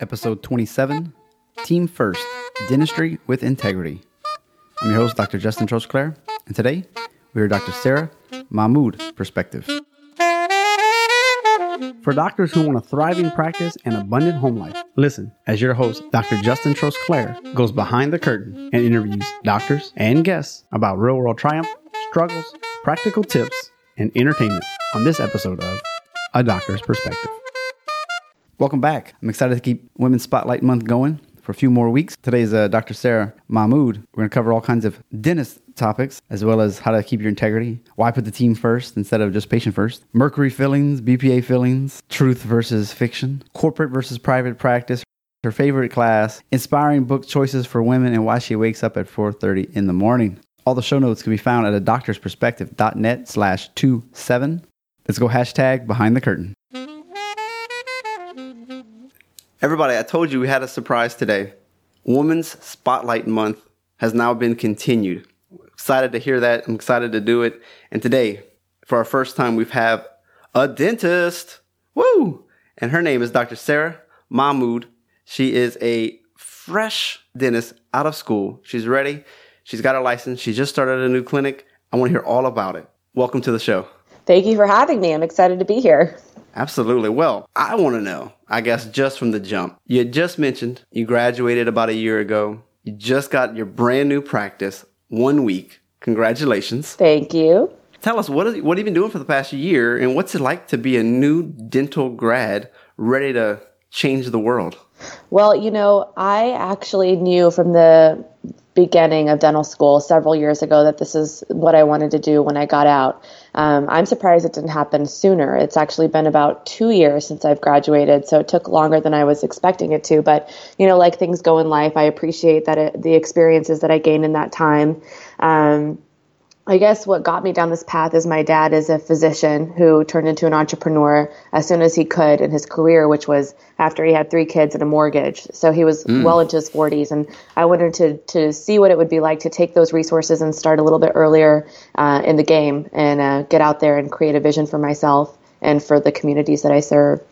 episode 27 Team First Dentistry with Integrity. I'm your host, Dr. Justin Trosclair, and today we are Dr. Sara Mahmood perspective. For doctors who want a thriving practice and abundant home life, listen as your host, Dr. Justin Trosclair, goes behind the curtain and interviews doctors and guests about real world triumph, struggles, practical tips, and entertainment on this episode of A Doctor's Perspective. Welcome back. I'm excited to keep Women's Spotlight Month going for a few more weeks. Today's uh, Dr. Sara Mahmood. We're going to cover all kinds of dentist topics, as well as how to keep your integrity, why put the team first instead of just patient first, mercury fillings, BPA fillings, truth versus fiction, corporate versus private practice, her favorite class, inspiring book choices for women, and why she wakes up at 4.30 in the morning. All the show notes can be found at a doctor's slash 27. Let's go hashtag behind the curtain. Everybody, I told you we had a surprise today. Women's Spotlight Month has now been continued. Excited to hear that. I'm excited to do it. And today, for our first time, we have a dentist. Woo! And her name is Dr. Sara Mahmood. She is a fresh dentist out of school. She's ready. She's got her license. She just started a new clinic. I want to hear all about it. Welcome to the show. Thank you for having me. I'm excited to be here. Absolutely. Well, I want to know, I guess, just from the jump. You had just mentioned you graduated about a year ago. You just got your brand new practice one week. Congratulations. Thank you. Tell us, what, is, what have you been doing for the past year, and what's it like to be a new dental grad ready to change the world? Well, you know, I actually knew from the beginning of dental school several years ago that this is what I wanted to do when I got out. Um, I'm surprised it didn't happen sooner. It's actually been about two years since I've graduated, so it took longer than I was expecting it to. But you know, like things go in life, I appreciate that it, the experiences that I gained in that time. Um, I guess what got me down this path is my dad is a physician who turned into an entrepreneur as soon as he could in his career, which was after he had three kids and a mortgage. So he was mm. well into his 40s, and I wanted to to see what it would be like to take those resources and start a little bit earlier uh, in the game and uh, get out there and create a vision for myself and for the communities that I serve.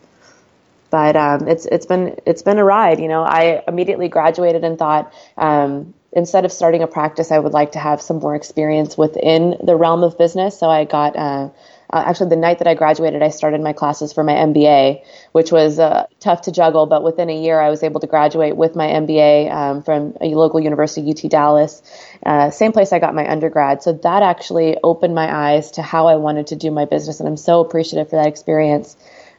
But um, it's it's been it's been a ride. You know, I immediately graduated and thought. Um, instead of starting a practice, I would like to have some more experience within the realm of business. So I got, uh, uh, actually, the night that I graduated, I started my classes for my MBA, which was uh, tough to juggle. But within a year, I was able to graduate with my MBA um, from a local university, UT Dallas, uh, same place I got my undergrad. So that actually opened my eyes to how I wanted to do my business, and I'm so appreciative for that experience.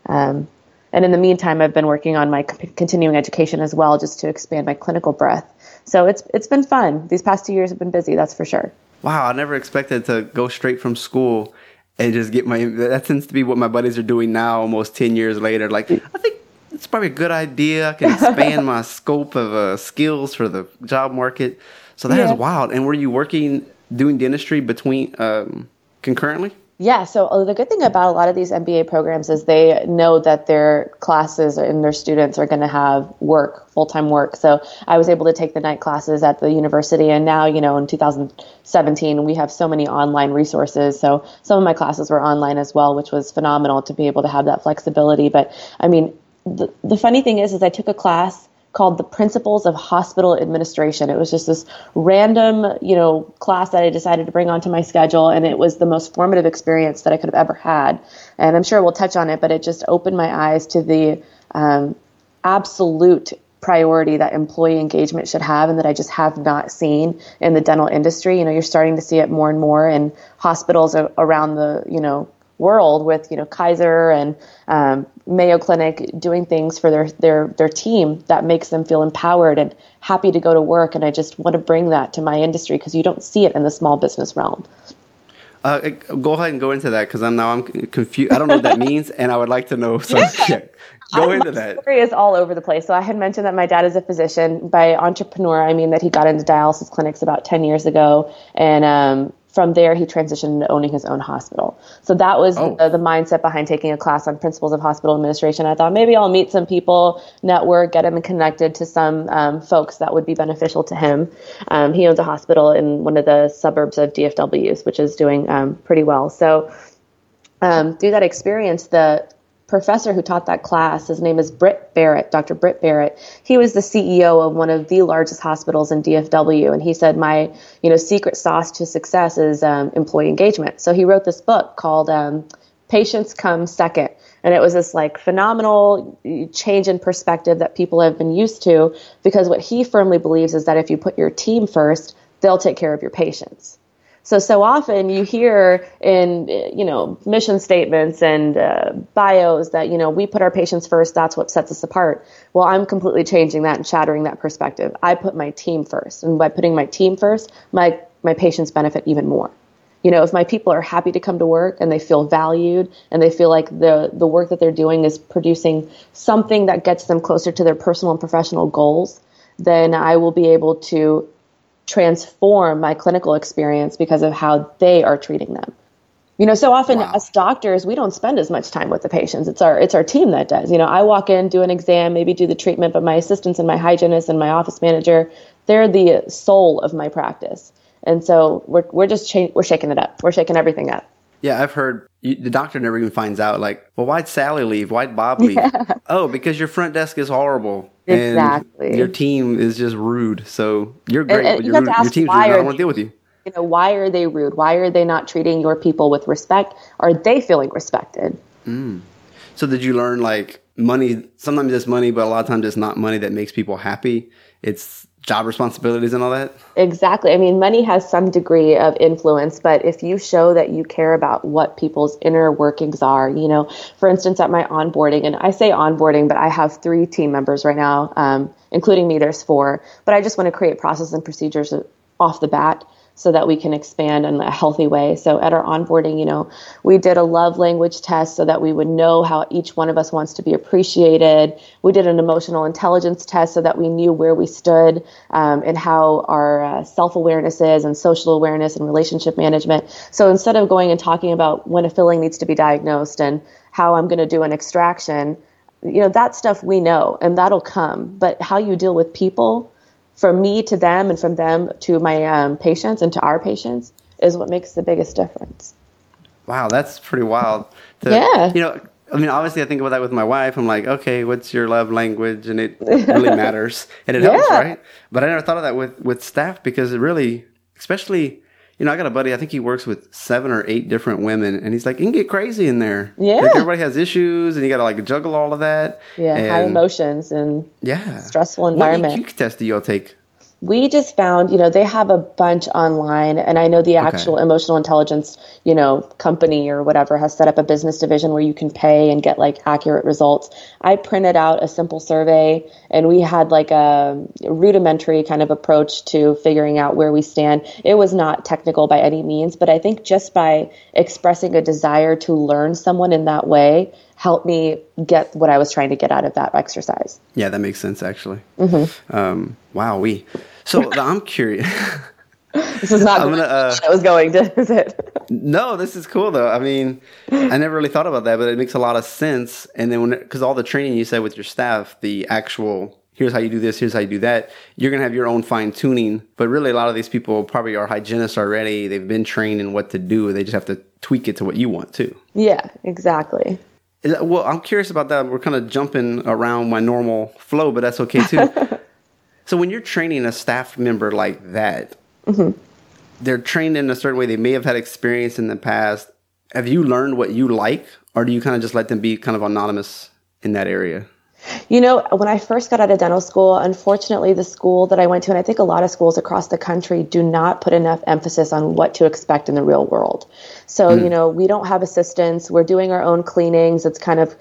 Um, and in the meantime, I've been working on my continuing education as well, just to expand my clinical breadth. So it's it's been fun. These past two years have been busy, that's for sure. Wow, I never expected to go straight from school and just get my. That tends to be what my buddies are doing now, almost ten years later. Like, I think it's probably a good idea. I can expand my scope of uh, skills for the job market. So that yeah. is wild. And were you working doing dentistry between um, concurrently? Yeah, so uh, the good thing about a lot of these MBA programs is they know that their classes and their students are going to have work, full time work. So I was able to take the night classes at the university, and now, you know, in 2017, we have so many online resources. So some of my classes were online as well, which was phenomenal to be able to have that flexibility. But I mean, the, the funny thing is, is I took a class called the Principles of Hospital Administration. It was just this random, you know, class that I decided to bring onto my schedule, and it was the most formative experience that I could have ever had. And I'm sure we'll touch on it, but it just opened my eyes to the um, absolute priority that employee engagement should have and that I just have not seen in the dental industry. You know, you're starting to see it more and more in hospitals around the, you know, world with you know Kaiser and um, Mayo Clinic doing things for their their their team that makes them feel empowered and happy to go to work. And I just want to bring that to my industry because you don't see it in the small business realm. Uh, go ahead and go into that because I'm now I'm confused. I don't know what that means, and I would like to know. So yeah, go into that. Story is all over the place. So I had mentioned that my dad is a physician. By entrepreneur, I mean that he got into dialysis clinics about ten years ago, and um, from there, he transitioned into owning his own hospital. So that was oh. the, the, mindset behind taking a class on principles of hospital administration. I thought maybe I'll meet some people, network, get him connected to some um, folks that would be beneficial to him. Um, he owns a hospital in one of the suburbs of DFWs, which is doing um, pretty well. So um, through that experience, the professor who taught that class, his name is Britt Berrett, Dr. Britt Berrett. He was the CEO of one of the largest hospitals in DFW, and he said my, you know, secret sauce to success is um, employee engagement. So he wrote this book called um, "Patients Come Second. And it was this like phenomenal change in perspective that people have been used to because what he firmly believes is that if you put your team first, they'll take care of your patients. So, so often you hear in, you know, mission statements and uh, bios that, you know, we put our patients first, that's what sets us apart. Well, I'm completely changing that and shattering that perspective. I put my team first. And by putting my team first, my, my patients benefit even more. You know, if my people are happy to come to work and they feel valued and they feel like the, the work that they're doing is producing something that gets them closer to their personal and professional goals, then I will be able to transform my clinical experience because of how they are treating them. You know, so often wow. as doctors, we don't spend as much time with the patients. It's our it's our team that does. You know, I walk in, do an exam, maybe do the treatment, but my assistants and my hygienist and my office manager, they're the soul of my practice. And so we're we're just cha- we're shaking it up. We're shaking everything up. Yeah, I've heard you, the doctor never even finds out. Like, well, why'd Sally leave? Why'd Bob leave? Yeah. Oh, because your front desk is horrible. Exactly. your team is just rude. So you're great, and, and but you your, your team's rude. I don't want to deal with you. You know, why are they rude? Why are they not treating your people with respect? Are they feeling respected? Mm. So did you learn like money? Sometimes it's money, but a lot of times it's not money that makes people happy. It's job responsibilities and all that? Exactly. I mean, money has some degree of influence, but if you show that you care about what people's inner workings are, you know, for instance, at my onboarding, and I say onboarding, but I have three team members right now, um, including me, there's four, but I just want to create processes and procedures off the bat so that we can expand in a healthy way. So at our onboarding, you know, we did a love language test so that we would know how each one of us wants to be appreciated. We did an emotional intelligence test so that we knew where we stood um, and how our uh, self awareness is and social awareness and relationship management. So instead of going and talking about when a filling needs to be diagnosed and how I'm going to do an extraction, you know, that stuff we know and that'll come. But how you deal with people, from me to them and from them to my um, patients and to our patients is what makes the biggest difference. Wow, that's pretty wild. To, yeah. You know, I mean, obviously, I think about that with my wife. I'm like, okay, what's your love language? And it really matters and it yeah. helps, right? But I never thought of that with, with staff because it really, especially you know, I got a buddy, I think he works with seven or eight different women, and he's like, it can get crazy in there. Yeah. Like everybody has issues, and you got to like juggle all of that. Yeah, and, high emotions and yeah, stressful environment. What EQ test do y'all take? We just found, you know, they have a bunch online, and I know the actual okay. emotional intelligence, you know, company or whatever has set up a business division where you can pay and get like accurate results. I printed out a simple survey, and we had like a rudimentary kind of approach to figuring out where we stand. It was not technical by any means, but I think just by expressing a desire to learn someone in that way helped me get what I was trying to get out of that exercise. Yeah, that makes sense actually. Mm-hmm. Um, wow, we. So I'm curious. this is not I'm gonna, uh, I was going to, is it? no, this is cool though. I mean, I never really thought about that, but it makes a lot of sense. And then when, because all the training you said with your staff, the actual here's how you do this, here's how you do that. You're gonna have your own fine tuning, but really a lot of these people probably are hygienists already. They've been trained in what to do. They just have to tweak it to what you want too. Yeah, exactly. Well, I'm curious about that. We're kind of jumping around my normal flow, but that's okay too. so when you're training a staff member like that, mm-hmm. they're trained in a certain way. They may have had experience in the past. Have you learned what you like, or do you kind of just let them be kind of anonymous in that area? You know, when I first got out of dental school, unfortunately, the school that I went to, and I think a lot of schools across the country, do not put enough emphasis on what to expect in the real world. So, mm. you know, we don't have assistants. We're doing our own cleanings. It's kind of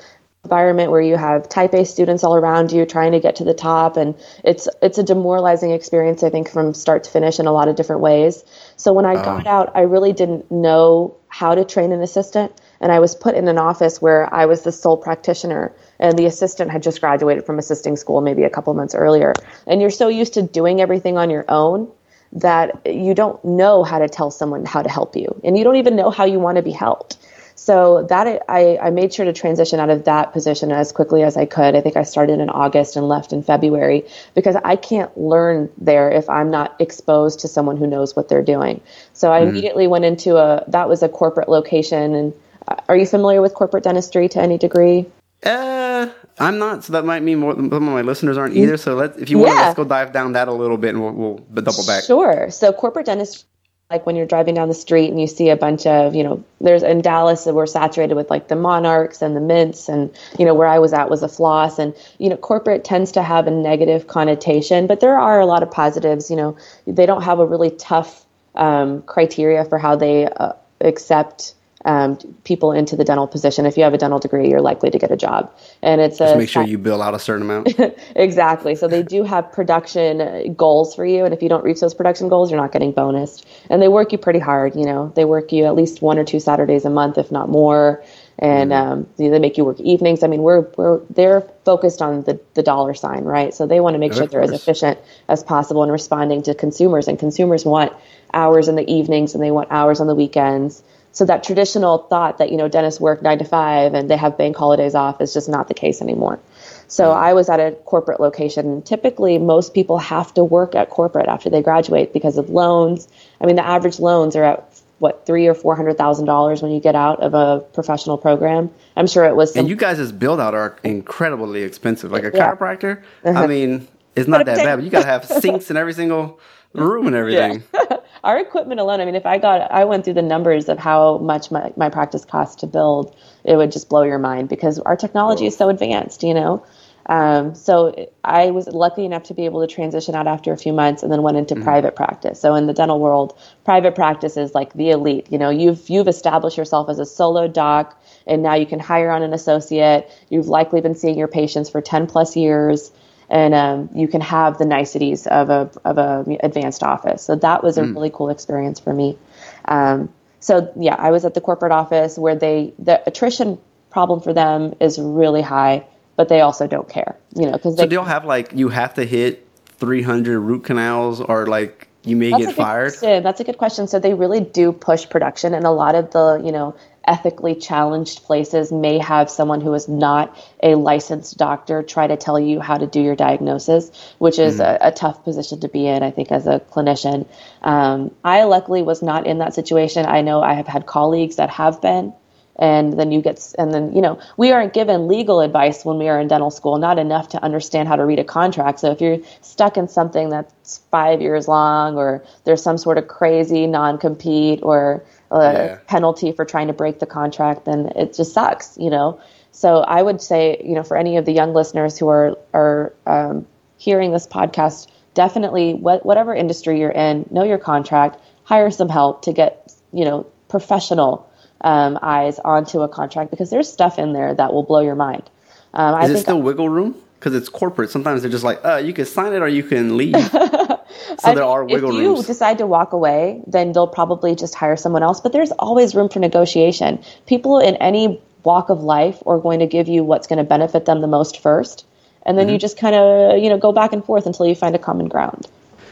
environment where you have type A students all around you trying to get to the top. And it's it's a demoralizing experience I think from start to finish in a lot of different ways. So when I uh. got out I really didn't know how to train an assistant. And I was put in an office where I was the sole practitioner. And the assistant had just graduated from assisting school maybe a couple months earlier. And you're so used to doing everything on your own that you don't know how to tell someone how to help you. And you don't even know how you want to be helped so that I, I made sure to transition out of that position as quickly as I could. I think I started in August and left in February because I can't learn there if I'm not exposed to someone who knows what they're doing. So I mm. immediately went into a that was a corporate location and uh, are you familiar with corporate dentistry to any degree? Uh, I'm not, so that might mean more, some of my listeners aren't either. So let's, if you want, Yeah. let's go dive down that a little bit, and we'll, we'll double back. Sure. So corporate dentistry, like when you're driving down the street and you see a bunch of, you know, there's in Dallas we're saturated with like the Monarchs and the Mints, and you know where I was at was a floss, and you know corporate tends to have a negative connotation, but there are a lot of positives. You know, they don't have a really tough um, criteria for how they uh, accept. Um, people into the dental position. If you have a dental degree, you're likely to get a job, and it's Just a make sure you bill out a certain amount. exactly. So they do have production goals for you, and if you don't reach those production goals, you're not getting bonused. And they work you pretty hard. You know, they work you at least one or two Saturdays a month, if not more. And um, they make you work evenings. I mean, we're we're they're focused on the the dollar sign, right? So they want to make sure they're as efficient as possible in responding to consumers. And consumers want hours in the evenings, and they want hours on the weekends. So that traditional thought that you know dentists work nine to five and they have bank holidays off is just not the case anymore. So I was at a corporate location. Typically, most people have to work at corporate after they graduate because of loans. I mean, the average loans are at what three or four hundred thousand dollars when you get out of a professional program. I'm sure it was. Some, and you guys' build out are incredibly expensive. Like a Yeah. chiropractor, I uh-huh. mean, it's not that bad, but you got to have sinks in every single room and everything. our equipment alone. I mean, if I got, I went through the numbers of how much my, my practice cost to build, it would just blow your mind because our technology is so advanced, you know. Um, so I was lucky enough to be able to transition out after a few months and then went into private practice. So in the dental world, private practice is like the elite. You know, you've you've established yourself as a solo doc, and now you can hire on an associate. You've likely been seeing your patients for ten plus years, and um, you can have the niceties of a of a advanced office. So that was a really cool experience for me. Um, so yeah, I was at the corporate office where they the attrition problem for them is really high, but they also don't care, you know, because So they they'll have like you have to hit 300 root canals, or like you may That's get fired. question. That's a good question. So they really do push production, and a lot of the you know ethically challenged places may have someone who is not a licensed doctor try to tell you how to do your diagnosis, which is a, a tough position to be in. I think as a clinician, um, I luckily was not in that situation. I know I have had colleagues that have been. And then you get, and then, you know, we aren't given legal advice when we are in dental school, not enough to understand how to read a contract. So if you're stuck in something that's five years long or there's some sort of crazy non compete or a Yeah. penalty for trying to break the contract, then it just sucks, you know? So I would say, you know, for any of the young listeners who are, are um, hearing this podcast, definitely what, whatever industry you're in, know your contract, hire some help to get, you know, professional um, eyes onto a contract because there's stuff in there that will blow your mind. Um, I Is it think still wiggle room? Because it's corporate. Sometimes they're just like, uh, you can sign it or you can leave. so I there mean, are wiggle if you rooms. decide to walk away, then they'll probably just hire someone else. But there's always room for negotiation. People in any walk of life are going to give you what's going to benefit them the most first, and then you Mm-hmm. just kind of you know go back and forth until you find a common ground.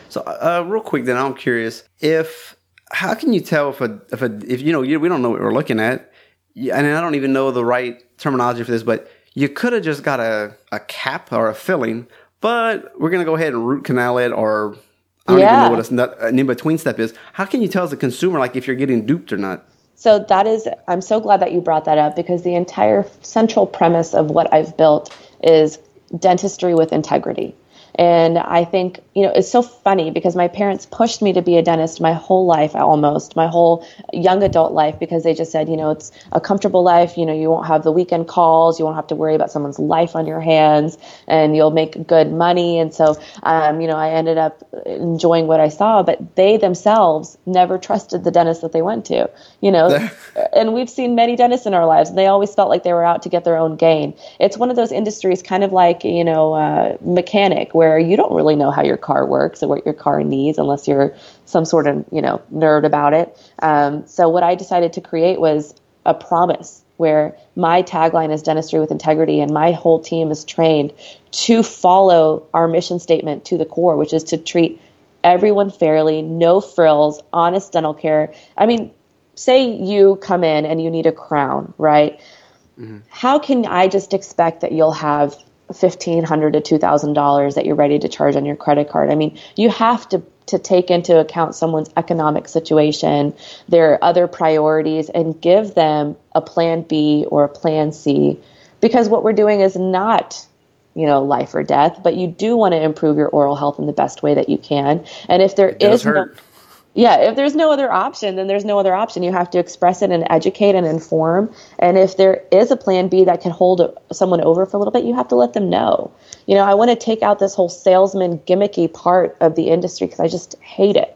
So, uh, real quick, then I'm curious if how can you tell if a if a if you know you, we don't know what we're looking at, and I don't even know the right terminology for this, but you could have just got a a cap or a filling, but we're gonna go ahead and root canal it, or I don't even Yeah. know what a, an uh, in between step is. How can you tell as a consumer like if you're getting duped or not? So that is, I'm so glad that you brought that up because the entire central premise of what I've built is dentistry with integrity. And I think, you know, it's so funny because my parents pushed me to be a dentist my whole life, almost my whole young adult life, because they just said, you know, it's a comfortable life. You know, you won't have the weekend calls. You won't have to worry about someone's life on your hands and you'll make good money. And so, um, you know, I ended up enjoying what I saw, but they themselves never trusted the dentist that they went to, you know, and we've seen many dentists in our lives and they always felt like they were out to get their own gain. It's one of those industries kind of like, you know, uh, mechanic where you don't really know how your car works or what your car needs unless you're some sort of, you know, nerd about it. Um, so what I decided to create was a promise where my tagline is dentistry with integrity and my whole team is trained to follow our mission statement to the core, which is to treat everyone fairly, no frills, honest dental care. I mean, say you come in and you need a crown, right? How can I just expect that you'll have fifteen hundred to two thousand dollars that you're ready to charge on your credit card? I mean, you have to to take into account someone's economic situation, their other priorities, and give them a plan B or a plan C. Because what we're doing is not you know life or death but you do want to improve your oral health in the best way that you can. And if there is no, yeah if there's no other option then there's no other option. You have to express it and educate and inform. And if there is a plan b that can hold someone over for a little bit you have to let them know. You know i want to take out this whole salesman gimmicky part of the industry because i just hate it.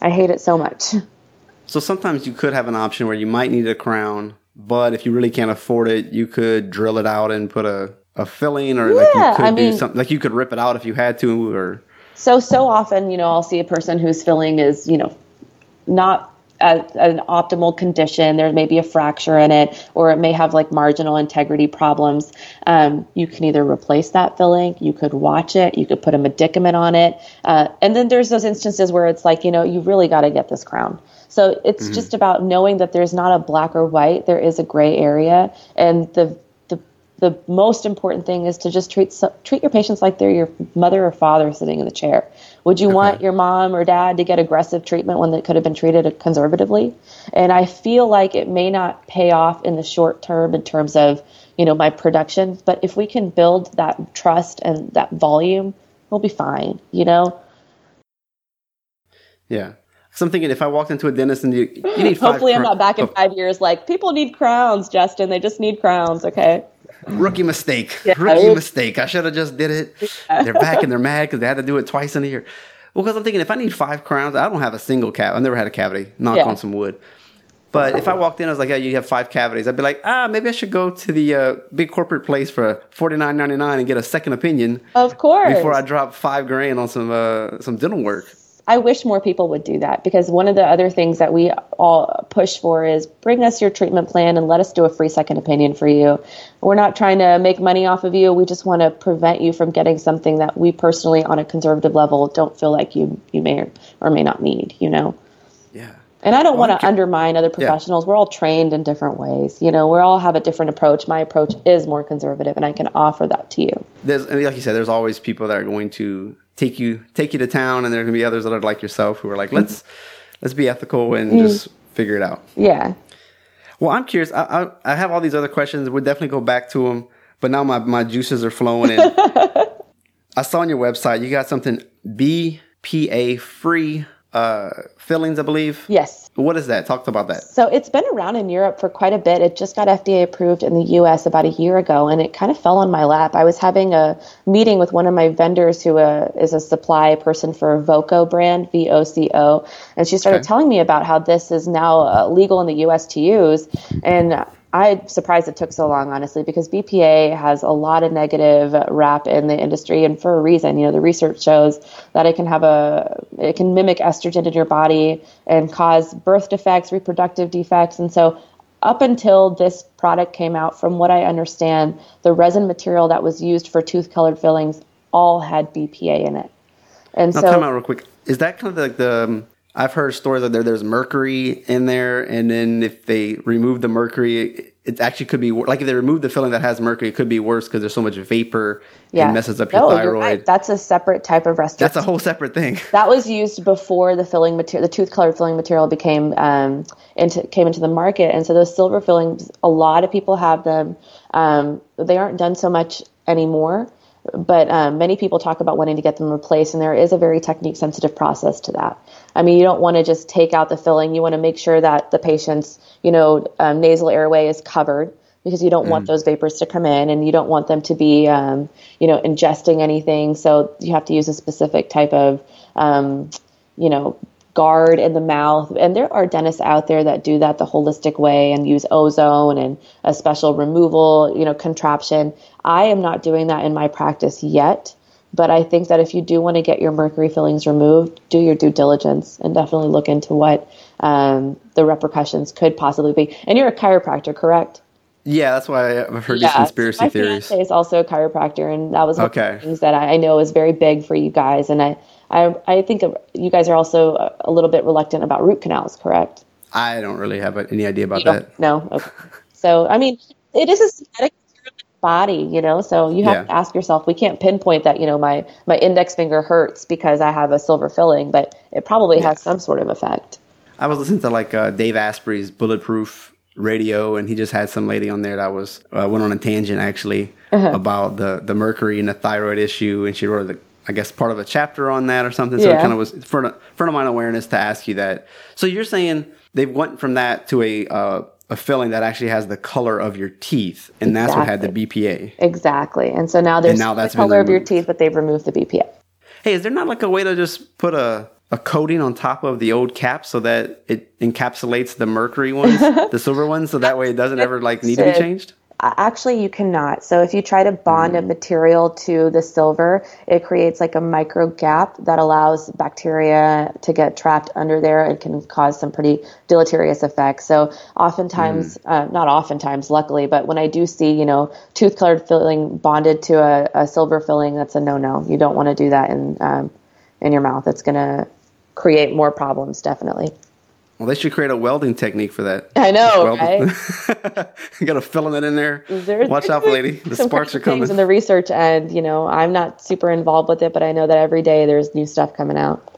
I hate it so much. So sometimes you could have an option where you might need a crown but if you really can't afford it, you could drill it out and put a, a filling, or yeah, like you could I do mean, something like you could rip it out if you had to, or so so often, you know, I'll see a person whose filling is, you know, not at, an optimal condition. There may be a fracture in it, or it may have like marginal integrity problems. Um, you can either replace that filling, you could watch it, you could put a medicament on it, uh, and then there's those instances where it's like, you know, you really got to get this crown. So it's mm-hmm. just about knowing that there's not a black or white, there is a gray area. And the the most important thing is to just treat treat your patients like they're your mother or father sitting in the chair. Would you okay. want your mom or dad to get aggressive treatment when they could have been treated conservatively? And I feel like it may not pay off in the short term in terms of you know my production, but if we can build that trust and that volume, we'll be fine. You know. Yeah. So I'm thinking if I walked into a dentist and you, you need Hopefully, I'm not back in oh. five years like, people need crowns, Justin. They just need crowns, okay? Rookie mistake. Yeah, Rookie mistake. I should have just did it. Yeah. They're back and they're mad because they had to do it twice in a year. Well, because I'm thinking if I need five crowns, I don't have a single cavity. I've never had a cavity. Knock yeah. on some wood. But if I walked in, I was like, "Yeah, you have five cavities." I'd be like, "Ah, maybe I should go to the uh, big corporate place for forty nine ninety nine and get a second opinion." Of course. Before I drop five grand on some uh, some dental work. I wish more people would do that because one of the other things that we all push for is bring us your treatment plan and let us do a free second opinion for you. We're not trying to make money off of you. We just want to prevent you from getting something that we personally, on a conservative level, don't feel like you you may or may not need. You know. And I don't want to undermine other professionals. Yeah. We're all trained in different ways. You know, we all have a different approach. My approach is more conservative, and I can offer that to you. There's, like you said, there's always people that are going to take you take you to town, and there are going to be others that are like yourself who are like, let's let's be ethical and mm. just figure it out. Yeah. Well, I'm curious. I, I, I have all these other questions. We'll definitely go back to them, but now my my juices are flowing in. I saw on your website you got something BPA free uh, fillings, I believe. Yes. What is that? Talk about that. So it's been around in Europe for quite a bit. It just got FDA approved in the US about a year ago, and it kind of fell on my lap. I was having a meeting with one of my vendors who uh, is a supply person for Voco brand, V O C O, and she started okay. telling me about how this is now uh, legal in the US to use. And I'm surprised it took so long, honestly, because BPA has a lot of negative rap in the industry, and for a reason. You know, the research shows that it can have a, it can mimic estrogen in your body and cause birth defects, reproductive defects, and so up until this product came out, from what I understand, the resin material that was used for tooth-colored fillings all had BPA in it. And now, so, time out real quick. Is that kind of like the, the I've heard stories that there there's mercury in there, and then if they remove the mercury, it actually could be like if they remove the filling that has mercury, it could be worse because there's so much vapor yeah. and messes up your no, thyroid. Right. That's a separate type of restoration. That's a whole separate thing. That was used before the filling material, the tooth colored filling material became um, into came into the market, and so those silver fillings, a lot of people have them. Um, they aren't done so much anymore but um, many people talk about wanting to get them replaced, and there is a very technique sensitive process to that. I mean, you don't want to just take out the filling. You want to make sure that the patient's, you know, um, nasal airway is covered because you don't mm. want those vapors to come in, and you don't want them to be, um, you know, ingesting anything. So you have to use a specific type of, um, you know, guard in the mouth. And there are dentists out there that do that the holistic way and use ozone and a special removal, you know, contraption. I am not doing that in my practice yet. But I think that if you do want to get your mercury fillings removed, do your due diligence and definitely look into what um, the repercussions could possibly be. And you're a chiropractor, correct? Yeah, that's why I've heard yeah, these conspiracy my theories. My is also a chiropractor, and that was one okay. of the things that I, know is very big for you guys. And I, I, I think you guys are also a, little bit reluctant about root canals, correct? I don't really have any idea about that. No. Okay. so, I mean, it is a body, you know, so you have yeah. to ask yourself, we can't pinpoint that, you know, my, my index finger hurts because I have a silver filling, but it probably yeah. has some sort of effect. I was listening to like uh, Dave Asprey's Bulletproof radio, and he just had some lady on there that was uh, went on a tangent actually about the the mercury and the thyroid issue, and she wrote the I guess part of a chapter on that or something. So it kind of was front of, front of mind awareness to ask you that. So you're saying they went from that to a uh, a filling that actually has the color of your teeth, and that's what had the BPA. Exactly. And so now there's now the that's color of your teeth, but they've removed the BPA. Hey, is there not like a way to just put a a coating on top of the old cap so that it encapsulates the mercury ones, the silver ones, so that way it doesn't ever like need to be changed? Uh, Actually, you cannot. So if you try to bond Mm. a material to the silver, it creates like a micro gap that allows bacteria to get trapped under there and can cause some pretty deleterious effects. So oftentimes, Mm. uh, not oftentimes, luckily, but when I do see, you know, tooth colored filling bonded to a, a silver filling, that's a no no. You don't want to do that in um, in your mouth. It's going to create more problems, definitely. Well, they should create a welding technique for that. I know, right? you got a it in there. There's- Watch out, lady. The sparks are coming. in the research end. You know, I'm not super involved with it, but I know that every day there's new stuff coming out.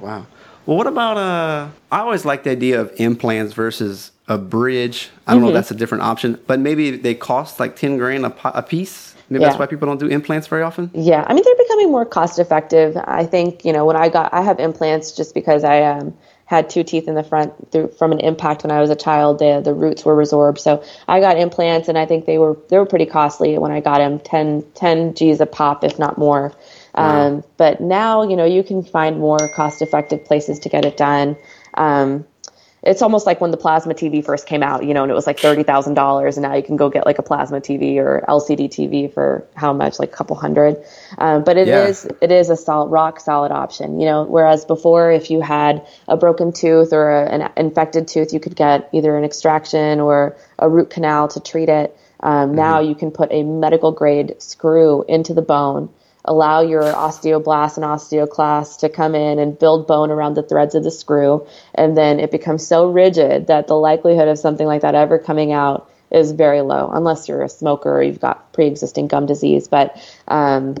Wow. Well, what about uh? I always like the idea of implants versus a bridge. I don't Mm-hmm. know if that's a different option, but maybe they cost like ten grand a, a piece. Maybe that's why people don't do implants very often. Yeah, I mean they're becoming more cost effective. I think you know when I got I have implants just because I um, had two teeth in the front through, from an impact when I was a child. The the roots were resorbed, so I got implants, and I think they were they were pretty costly when I got them 10, 10 G's a pop, if not more. Um, but now you know you can find more cost effective places to get it done. Um, it's almost like when the plasma TV first came out, you know, and it was like thirty thousand dollars, and now you can go get like a plasma TV or LCD TV for how much, like a couple hundred. Um, but it is Yeah. it is a solid, rock solid option, you know. Whereas before, if you had a broken tooth or a, an infected tooth, you could get either an extraction or a root canal to treat it. Um, Now you can put a medical grade screw into the bone allow your osteoblasts and osteoclasts to come in and build bone around the threads of the screw and then it becomes so rigid that the likelihood of something like that ever coming out is very low unless you're a smoker or you've got pre-existing gum disease but um,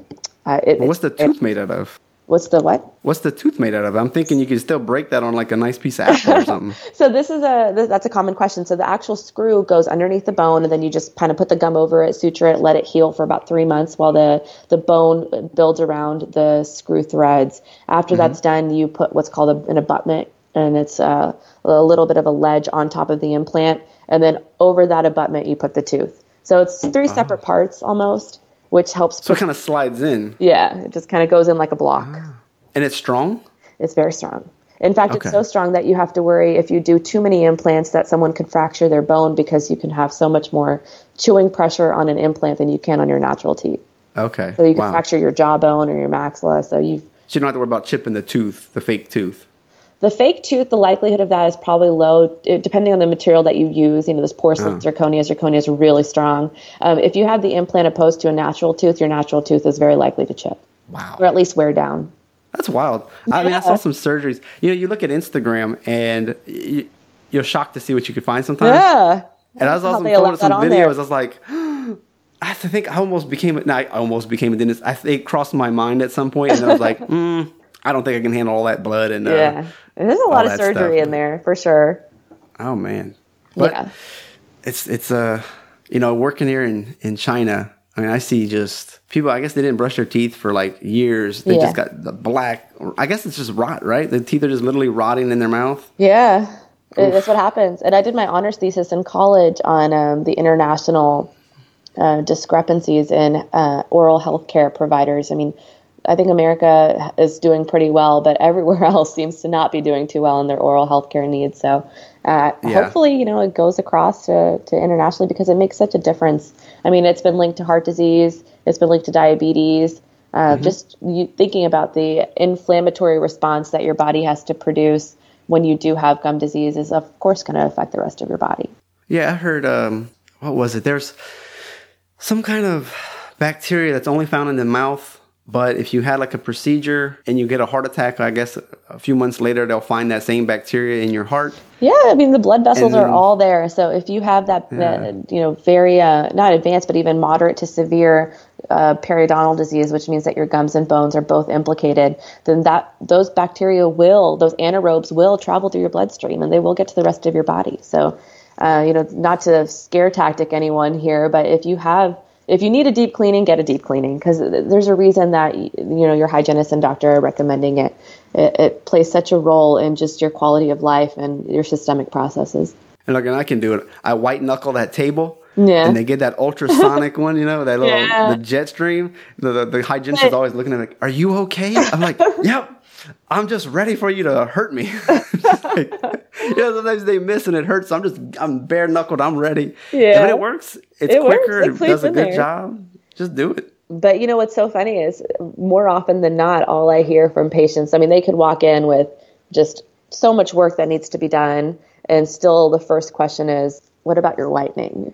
uh, it, What's the it- tooth made out of? What's the what What's the tooth made out of? I'm thinking you could still break that on like a nice piece of apple or something. So this is a this, that's a common question. So the actual screw goes underneath the bone, and then you just kind of put the gum over it, suture it, let it heal for about three months while the the bone builds around the screw threads. After that's done, you put what's called a, an abutment, and it's uh, a little bit of a ledge on top of the implant, and then over that abutment you put the tooth. So it's three separate parts almost, which helps. So it kind of slides in, yeah, it just kind of goes in like a block. Ah. and it's strong. It's very strong. In fact, Okay. it's so strong that you have to worry if you do too many implants that someone could fracture their bone because you can have so much more chewing pressure on an implant than you can on your natural teeth. Okay. So you can wow. fracture your jawbone or your maxilla. So you So you don't have to worry about chipping the tooth, the fake tooth. The fake tooth, the likelihood of that is probably low, depending on the material that you use. You know, this porcelain, zirconia, zirconia is really strong. Um, if you have the implant opposed to a natural tooth, your natural tooth is very likely to chip Wow. or at least wear down. That's wild. I mean, I saw some surgeries. You know, you look at Instagram and y- you're shocked to see what you could find sometimes. Yeah. And I was also allow some videos. there. I was like, I think I almost became. No, I almost became a dentist. I think it crossed my mind at some point, and I was like, mm, I don't think I can handle all that blood. And uh, Yeah. There's a lot of surgery stuff. in there for sure. oh man, but yeah. it's it's uh you know working here in in China. I mean, I see just people. I guess they didn't brush their teeth for like years. They Yeah. just got the black. I guess it's just rot, right? The teeth are just literally rotting in their mouth. Yeah, that's what happens. And I did my honors thesis in college on um, the international uh, discrepancies in uh, oral health care providers. I mean, I think America is doing pretty well, but everywhere else seems to not be doing too well in their oral health care needs. So uh, Yeah. hopefully, you know, it goes across to, to internationally because it makes such a difference. I mean, it's been linked to heart disease, it's been linked to diabetes. Uh, Just you, thinking about the inflammatory response that your body has to produce when you do have gum disease is, of course, going to affect the rest of your body. Yeah, I heard. Um, what was it? There's some kind of bacteria that's only found in the mouth. But if you had like a procedure and you get a heart attack, I guess a few months later they'll find that same bacteria in your heart. Yeah, I mean the blood vessels And are all there. So if you have that, uh, you know, very uh, not advanced, but even moderate to severe uh, periodontal disease, which means that your gums and bones are both implicated, then that those bacteria will, those anaerobes will travel through your bloodstream, and they will get to the rest of your body. So uh, you know, not to scare tactic anyone here, but if you have if you need a deep cleaning, get a deep cleaning because there's a reason that you know your hygienist and doctor are recommending it. it. It plays such a role in just your quality of life and your systemic processes. And look, and I can do it. I white knuckle that table. Yeah. And they get that ultrasonic one, you know, that little Yeah. the jet stream. The, the, the hygienist is always looking at me like, "Are you okay?" I'm like, "Yep." I'm just ready for you to hurt me. like, yeah, sometimes they miss and it hurts. So I'm just I'm bare knuckled. I'm ready. Yeah. When it works, it's It works. quicker. It It, cleans does a good there. job. Just do it. But you know what's so funny is more often than not, all I hear from patients, I mean, they could walk in with just so much work that needs to be done. And still, the first question is, what about your whitening?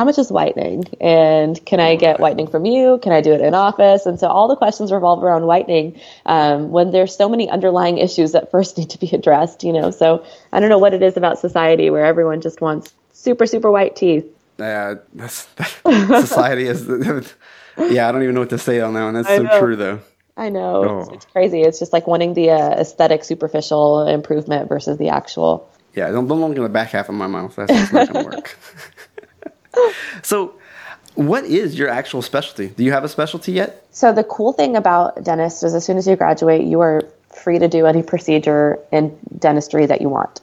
How much is whitening? And can I get whitening from you? Can I do it in office? And so all the questions revolve around whitening um, when there's so many underlying issues that first need to be addressed, you know. So I don't know what it is about society where everyone just wants super, super white teeth. Yeah, that's society is. yeah, I don't even know what to say on that one. That's so true, though. I know it's, Oh. it's crazy. It's just like wanting the uh, aesthetic, superficial improvement versus the actual. Yeah, don't, don't look in the back half of my mouth. That's, that's not going to work. So, what is your actual specialty? Do you have a specialty yet? So the cool thing about dentists is, as soon as you graduate, you are free to do any procedure in dentistry that you want.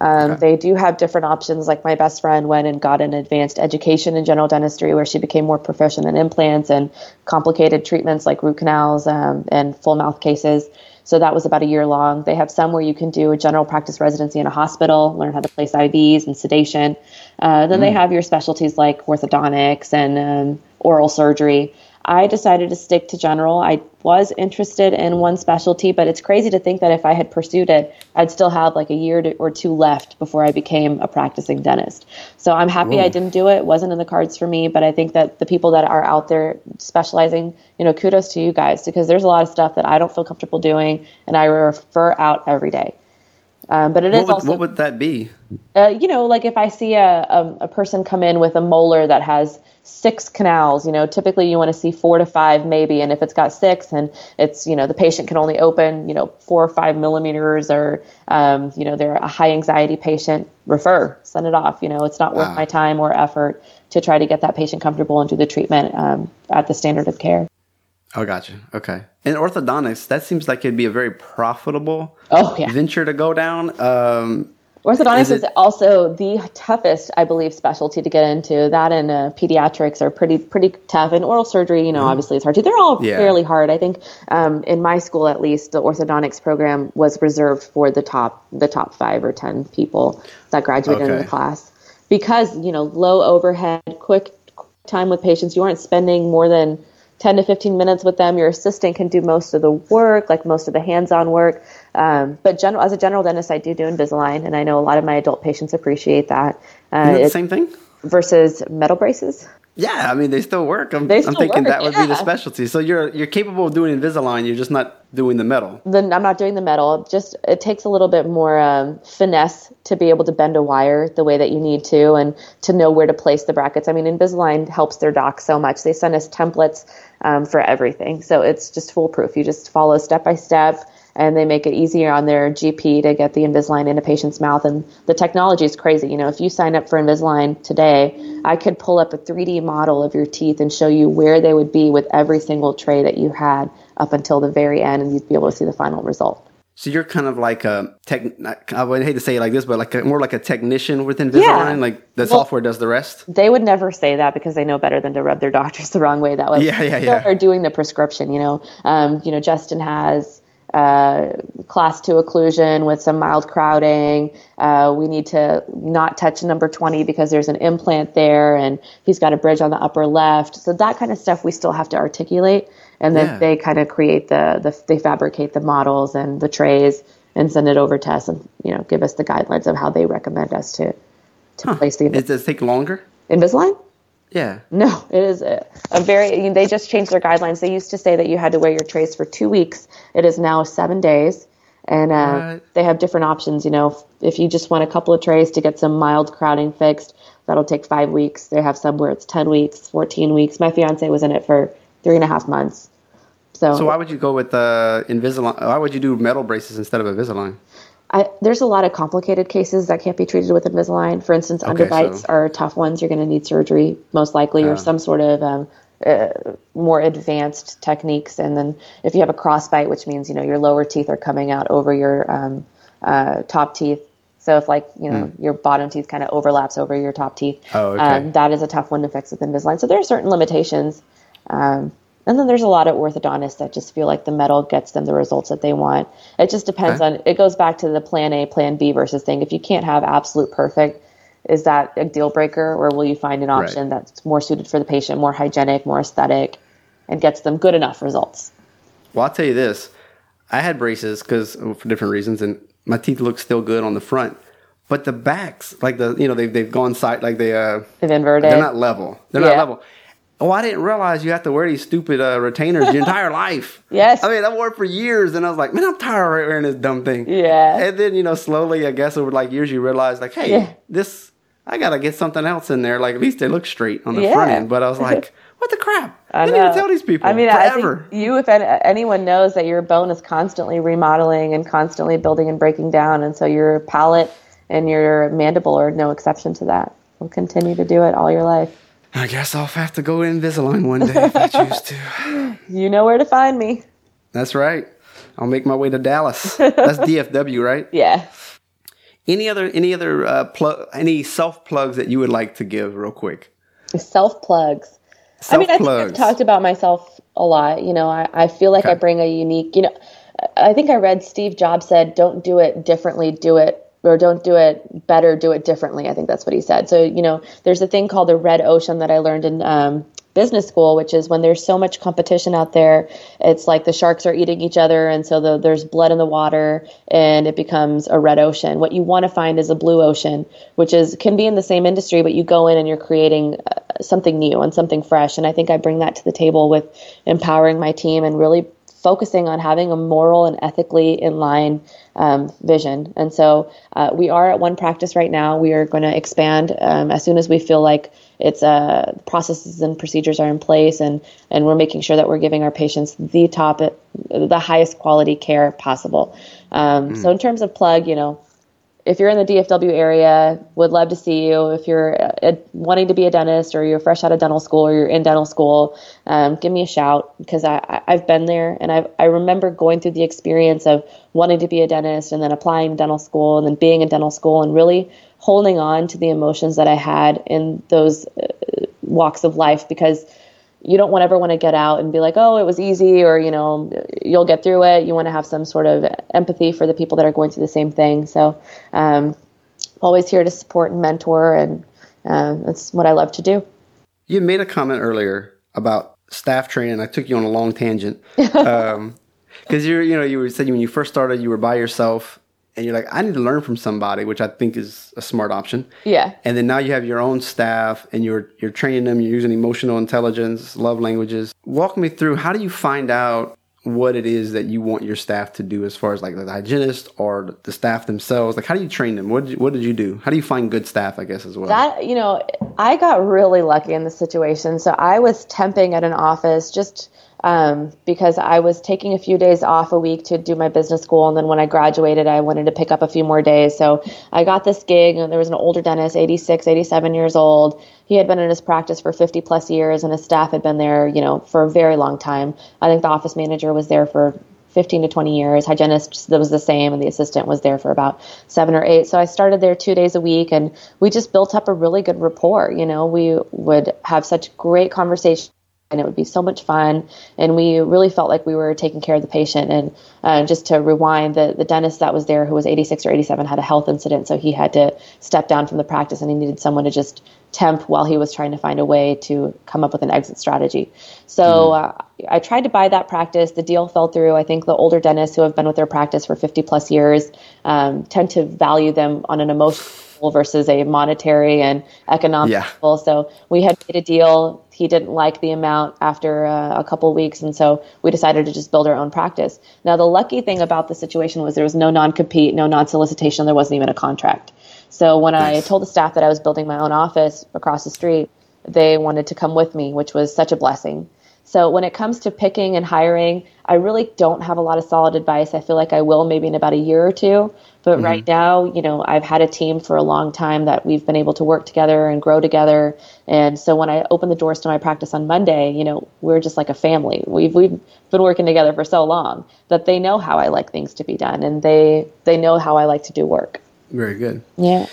Um, Okay. They do have different options. Like my best friend went and got an advanced education in general dentistry, where she became more proficient in implants and complicated treatments like root canals um, and full mouth cases. So that was about a year long. They have some where you can do a general practice residency in a hospital, learn how to place IVs and sedation. Uh, then they have your specialties like orthodontics and um, oral surgery. I decided to stick to general. I was interested in one specialty, but it's crazy to think that if I had pursued it, I'd still have like a year to, or two left before I became a practicing dentist. So I'm happy I didn't do it. It wasn't in the cards for me, but I think that the people that are out there specializing, you know, kudos to you guys because there's a lot of stuff that I don't feel comfortable doing and I refer out every day. Um, but it is What would, also what would that be? uh, you know, like if I see a, a, a person come in with a molar that has six canals, you know, typically you want to see four to five maybe. And if it's got six and it's, you know, the patient can only open, you know, four or five millimeters or, um, you know, they're a high anxiety patient, refer, send it off. You know, it's not worth Wow. my time or effort to try to get that patient comfortable and do the treatment um, at the standard of care. Oh, gotcha. Okay. In orthodontics, that seems like it'd be a very profitable Oh, yeah. venture to go down. Um, Orthodontics Is is, it- also the toughest, I believe, specialty to get into. That and uh, pediatrics are pretty pretty tough. And oral surgery, you know, obviously it's hard too. They're all. Yeah. fairly hard. I think um, in my school, at least, the orthodontics program was reserved for the top the top five or ten people that graduated in the class because you know low overhead, quick time with patients. You aren't spending more than 10 to 15 minutes with them. Your assistant can do most of the work, like most of the hands-on work. Um, but general, as a general dentist, I do do Invisalign, and I know a lot of my adult patients appreciate that. Uh, is it the same thing? versus metal braces. Yeah, I mean they still work. I'm, They I'm thinking work, that would be the specialty. So you're you're capable of doing Invisalign. You're just not doing the metal. Then I'm not doing the metal. Just it takes a little bit more um, finesse to be able to bend a wire the way that you need to, and to know where to place the brackets. I mean, Invisalign helps their docs so much. They send us templates um, for everything, so it's just foolproof. You just follow step by step. And they make it easier on their GP to get the Invisalign in a patient's mouth. And the technology is crazy. You know, if you sign up for Invisalign today, I could pull up a 3D model of your teeth and show you where they would be with every single tray that you had up until the very end, and you'd be able to see the final result. So you're kind of like a tech. I would hate to say it like this, but like a, more like a technician with Invisalign. Like the Well- software does the rest. They would never say that because they know better than to rub their doctors the wrong way. That way, Yeah, yeah, yeah. Are doing the prescription. You know, um, you know, Justin has uh, class two occlusion with some mild crowding. Uh, we need to not touch number 20 because there's an implant there and he's got a bridge on the upper left. So that kind of stuff we still have to articulate. And then Yeah. they kind of create the, the, they fabricate the models and the trays and send it over to us and, you know, give us the guidelines of how they recommend us to, to place the It does take longer. Invisalign? Yeah. No, it is a, a very. They just changed their guidelines. They used to say that you had to wear your trays for two weeks. It is now seven days, and uh, they have different options. You know, if, if you just want a couple of trays to get some mild crowding fixed, that'll take five weeks. They have some where it's ten weeks, fourteen weeks. My fiance was in it for three and a half months. So, So why would you go with uh, Invisalign? Why would you do metal braces instead of Invisalign? I, there's a lot of complicated cases that can't be treated with Invisalign. For instance, Okay, underbites so- are tough ones. You're going to need surgery most likely, or some sort of um, uh, more advanced techniques. And then if you have a crossbite, which means you know your lower teeth are coming out over your um, uh, top teeth. So if like you know your bottom teeth kind of overlaps over your top teeth. Oh, okay. um, that is a tough one to fix with Invisalign. So there are certain limitations. Um, and then there's a lot of orthodontists that just feel like the metal gets them the results that they want. It just depends Okay. on, it goes back to the plan A, plan B versus thing. If you can't have absolute perfect, is that a deal breaker or will you find an option that's more suited for the patient, more hygienic, more aesthetic, and gets them good enough results? Well, I'll tell you this: I had braces because for different reasons, and my teeth look still good on the front, but the backs, like the you know they've they've gone side like they uh They've inverted. they're not level. They're not level. Oh, I didn't realize you have to wear these stupid uh, retainers your entire life. Yes. I mean, I wore it for years, and I was like, man, I'm tired of wearing this dumb thing. Yeah. And then you know, slowly, I guess over like years, you realize like, hey, Yeah. this I gotta get something else in there. Like at least they look straight on the Yeah. front end. But I was like, what the crap? I I didn't even tell these people. I mean, forever. I think you, if an- anyone knows that your bone is constantly remodeling and constantly building and breaking down, and so your palate and your mandible are no exception to that. We'll continue to do it all your life. I guess I'll have to go Invisalign one day if I choose to. You know where to find me. That's right. I'll make my way to Dallas. That's DFW, right? Yeah. Any other any other uh, plug any self plugs that you would like to give real quick? Self plugs. I mean, I think I've talked about myself a lot. You know, I, I feel like I bring a unique, you know, I think I read Steve Jobs said, don't do it differently, do it, or don't do it better, do it differently. I think that's what he said. So, you know, there's a thing called the red ocean that I learned in um, business school, which is when there's so much competition out there, it's like the sharks are eating each other. And so the, there's blood in the water and it becomes a red ocean. What you want to find is a blue ocean, which is can be in the same industry, but you go in and you're creating uh, something new and something fresh. And I think I bring that to the table with empowering my team and really focusing on having a moral and ethically in line um, vision. And so uh, we are at one practice right now. We are going to expand um, as soon as we feel like it's uh, processes and procedures are in place, and and we're making sure that we're giving our patients the top, the highest quality care possible. Um, So in terms of plug, you know, if you're in the DFW area, would love to see you. If you're uh, wanting to be a dentist or you're fresh out of dental school or you're in dental school, um, give me a shout because I, I- I've been there and I've, I remember going through the experience of wanting to be a dentist and then applying to dental school and then being in dental school and really holding on to the emotions that I had in those uh, walks of life because you don't want ever want to get out and be like, oh, it was easy, or you know, you'll get through it. You want to have some sort of empathy for the people that are going through the same thing. So, um, always here to support and mentor, and uh, that's what I love to do. You made a comment earlier about staff training. I took you on a long tangent because you're, you know, you were said when you first started, you were by yourself, and you're like, I need to learn from somebody, which I think is a smart option. Yeah. And then now you have your own staff, and you're you're training them. You're using emotional intelligence, love languages. Walk me through. How do you find out what it is that you want your staff to do, as far as like the hygienist or the staff themselves? Like, how do you train them? What did you, what did you do? How do you find good staff? I guess as well. That you know, I got really lucky in this situation. So I was temping at an office just um, because I was taking a few days off a week to do my business school, and then when I graduated, I wanted to pick up a few more days. So I got this gig, and there was an older dentist, 86, 87 years old. He had been in his practice for 50 plus years, and his staff had been there, you know, for a very long time. I think the office manager was there for 15 to 20 years. Hygienist that was the same, and the assistant was there for about seven or eight. So I started there two days a week, and we just built up a really good rapport. You know, we would have such great conversations. And it would be so much fun, and we really felt like we were taking care of the patient. And uh, just to rewind, the the dentist that was there, who was 86 or 87, had a health incident, so he had to step down from the practice, and he needed someone to just temp while he was trying to find a way to come up with an exit strategy. So uh, I tried to buy that practice. The deal fell through. I think the older dentists who have been with their practice for 50 plus years um, tend to value them on an emotional versus a monetary and economic Yeah. level. So we had made a deal. He didn't like the amount after uh, a couple weeks, and so we decided to just build our own practice. Now, the lucky thing about the situation was there was no non compete, no non solicitation, there wasn't even a contract. So when I told the staff that I was building my own office across the street, they wanted to come with me, which was such a blessing. So when it comes to picking and hiring, I really don't have a lot of solid advice. I feel like I will maybe in about a year or two. But mm-hmm. right now, you know, I've had a team for a long time that we've been able to work together and grow together. And so when I open the doors to my practice on Monday, you know, we're just like a family. We've we've been working together for so long that they know how I like things to be done and they they know how I like to do work. Very good. Yeah.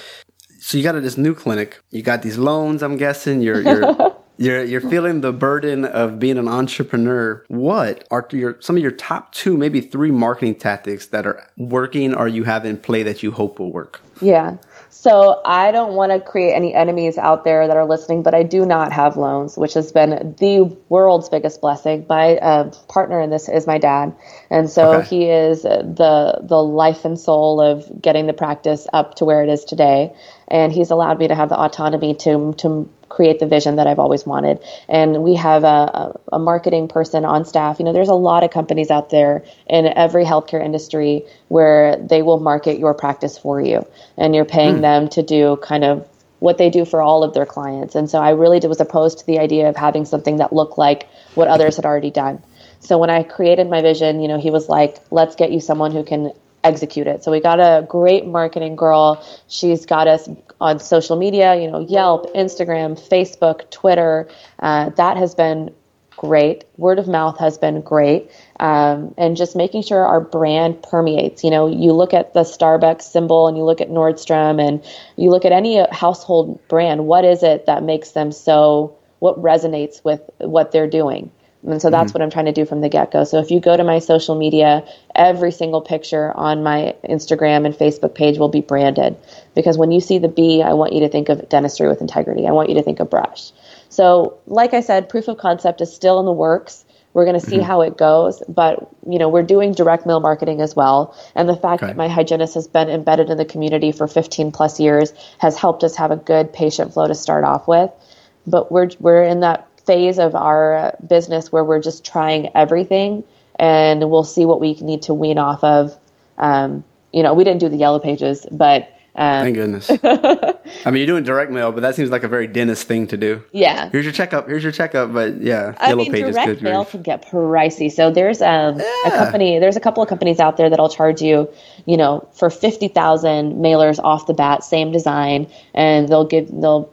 So you got a this new clinic. You got these loans. I'm guessing you're you're you're you're feeling the burden of being an entrepreneur. What are your some of your top two, maybe three marketing tactics that are working or you have in play that you hope will work? Yeah. So I don't want to create any enemies out there that are listening, but I do not have loans, which has been the world's biggest blessing. My uh, partner in this is my dad, and so okay. he is the the life and soul of getting the practice up to where it is today. And he's allowed me to have the autonomy to to create the vision that I've always wanted. And we have a, a, marketing person on staff. You know, there's a lot of companies out there in every healthcare industry where they will market your practice for you, and you're paying mm. them to do kind of what they do for all of their clients. And so I really was opposed to the idea of having something that looked like what others had already done. So when I created my vision, you know, he was like, let's get you someone who can execute it. So we got a great marketing girl. She's got us on social media, you know, Yelp, Instagram, Facebook, Twitter. Uh, that has been great. Word of mouth has been great. Um, and just making sure our brand permeates. You know, you look at the Starbucks symbol and you look at Nordstrom and you look at any household brand. What is it that makes them so, what resonates with what they're doing? And so that's mm-hmm. what I'm trying to do from the get go. So if you go to my social media, every single picture on my Instagram and Facebook page will be branded. Because when you see the B, I want you to think of dentistry with integrity. I want you to think of brush. So, like I said, proof of concept is still in the works. We're going to see mm-hmm. how it goes, but you know we're doing direct mail marketing as well, and the fact okay. that my hygienist has been embedded in the community for 15 plus years has helped us have a good patient flow to start off with. But we're we're in that phase of our business where we're just trying everything and we'll see what we need to wean off of. Um, you know, we didn't do the yellow pages, but um, Thank goodness. I mean, you're doing direct mail, but that seems like a very dentist thing to do. Yeah. Here's your checkup. Here's your checkup. But yeah, yellow pages. I yellow mean, pages direct mail can get pricey. So there's um, yeah. a company. There's a couple of companies out there that'll charge you, you know, for fifty thousand mailers off the bat, same design, and they'll give they'll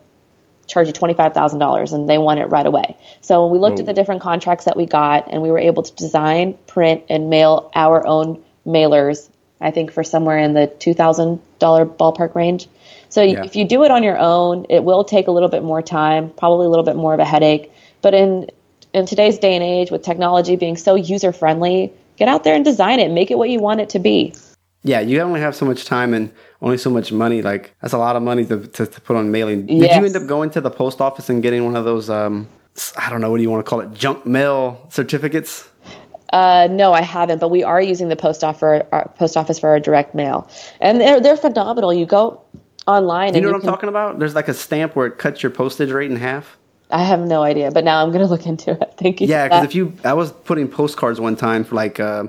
charge you $25,000 and they want it right away. So we looked Whoa. at the different contracts that we got and we were able to design, print, and mail our own mailers, I think for somewhere in the $2,000 ballpark range. So yeah. if you do it on your own, it will take a little bit more time, probably a little bit more of a headache. But in in today's day and age with technology being so user friendly, get out there and design it, make it what you want it to be. Yeah, you only have so much time and only so much money. Like that's a lot of money to, to, to put on mailing. Did you end up going to the post office and getting one of those? Um, I don't know what do you want to call it, junk mail certificates? Uh, no, I haven't, but we are using the post office for our, post office for our direct mail, and they're they're phenomenal. You go online. Do you know what I'm can, talking about? There's like a stamp where it cuts your postage rate in half. I have no idea, but now I'm going to look into it. Thank you. Yeah, because if you, I was putting postcards one time for like. Uh,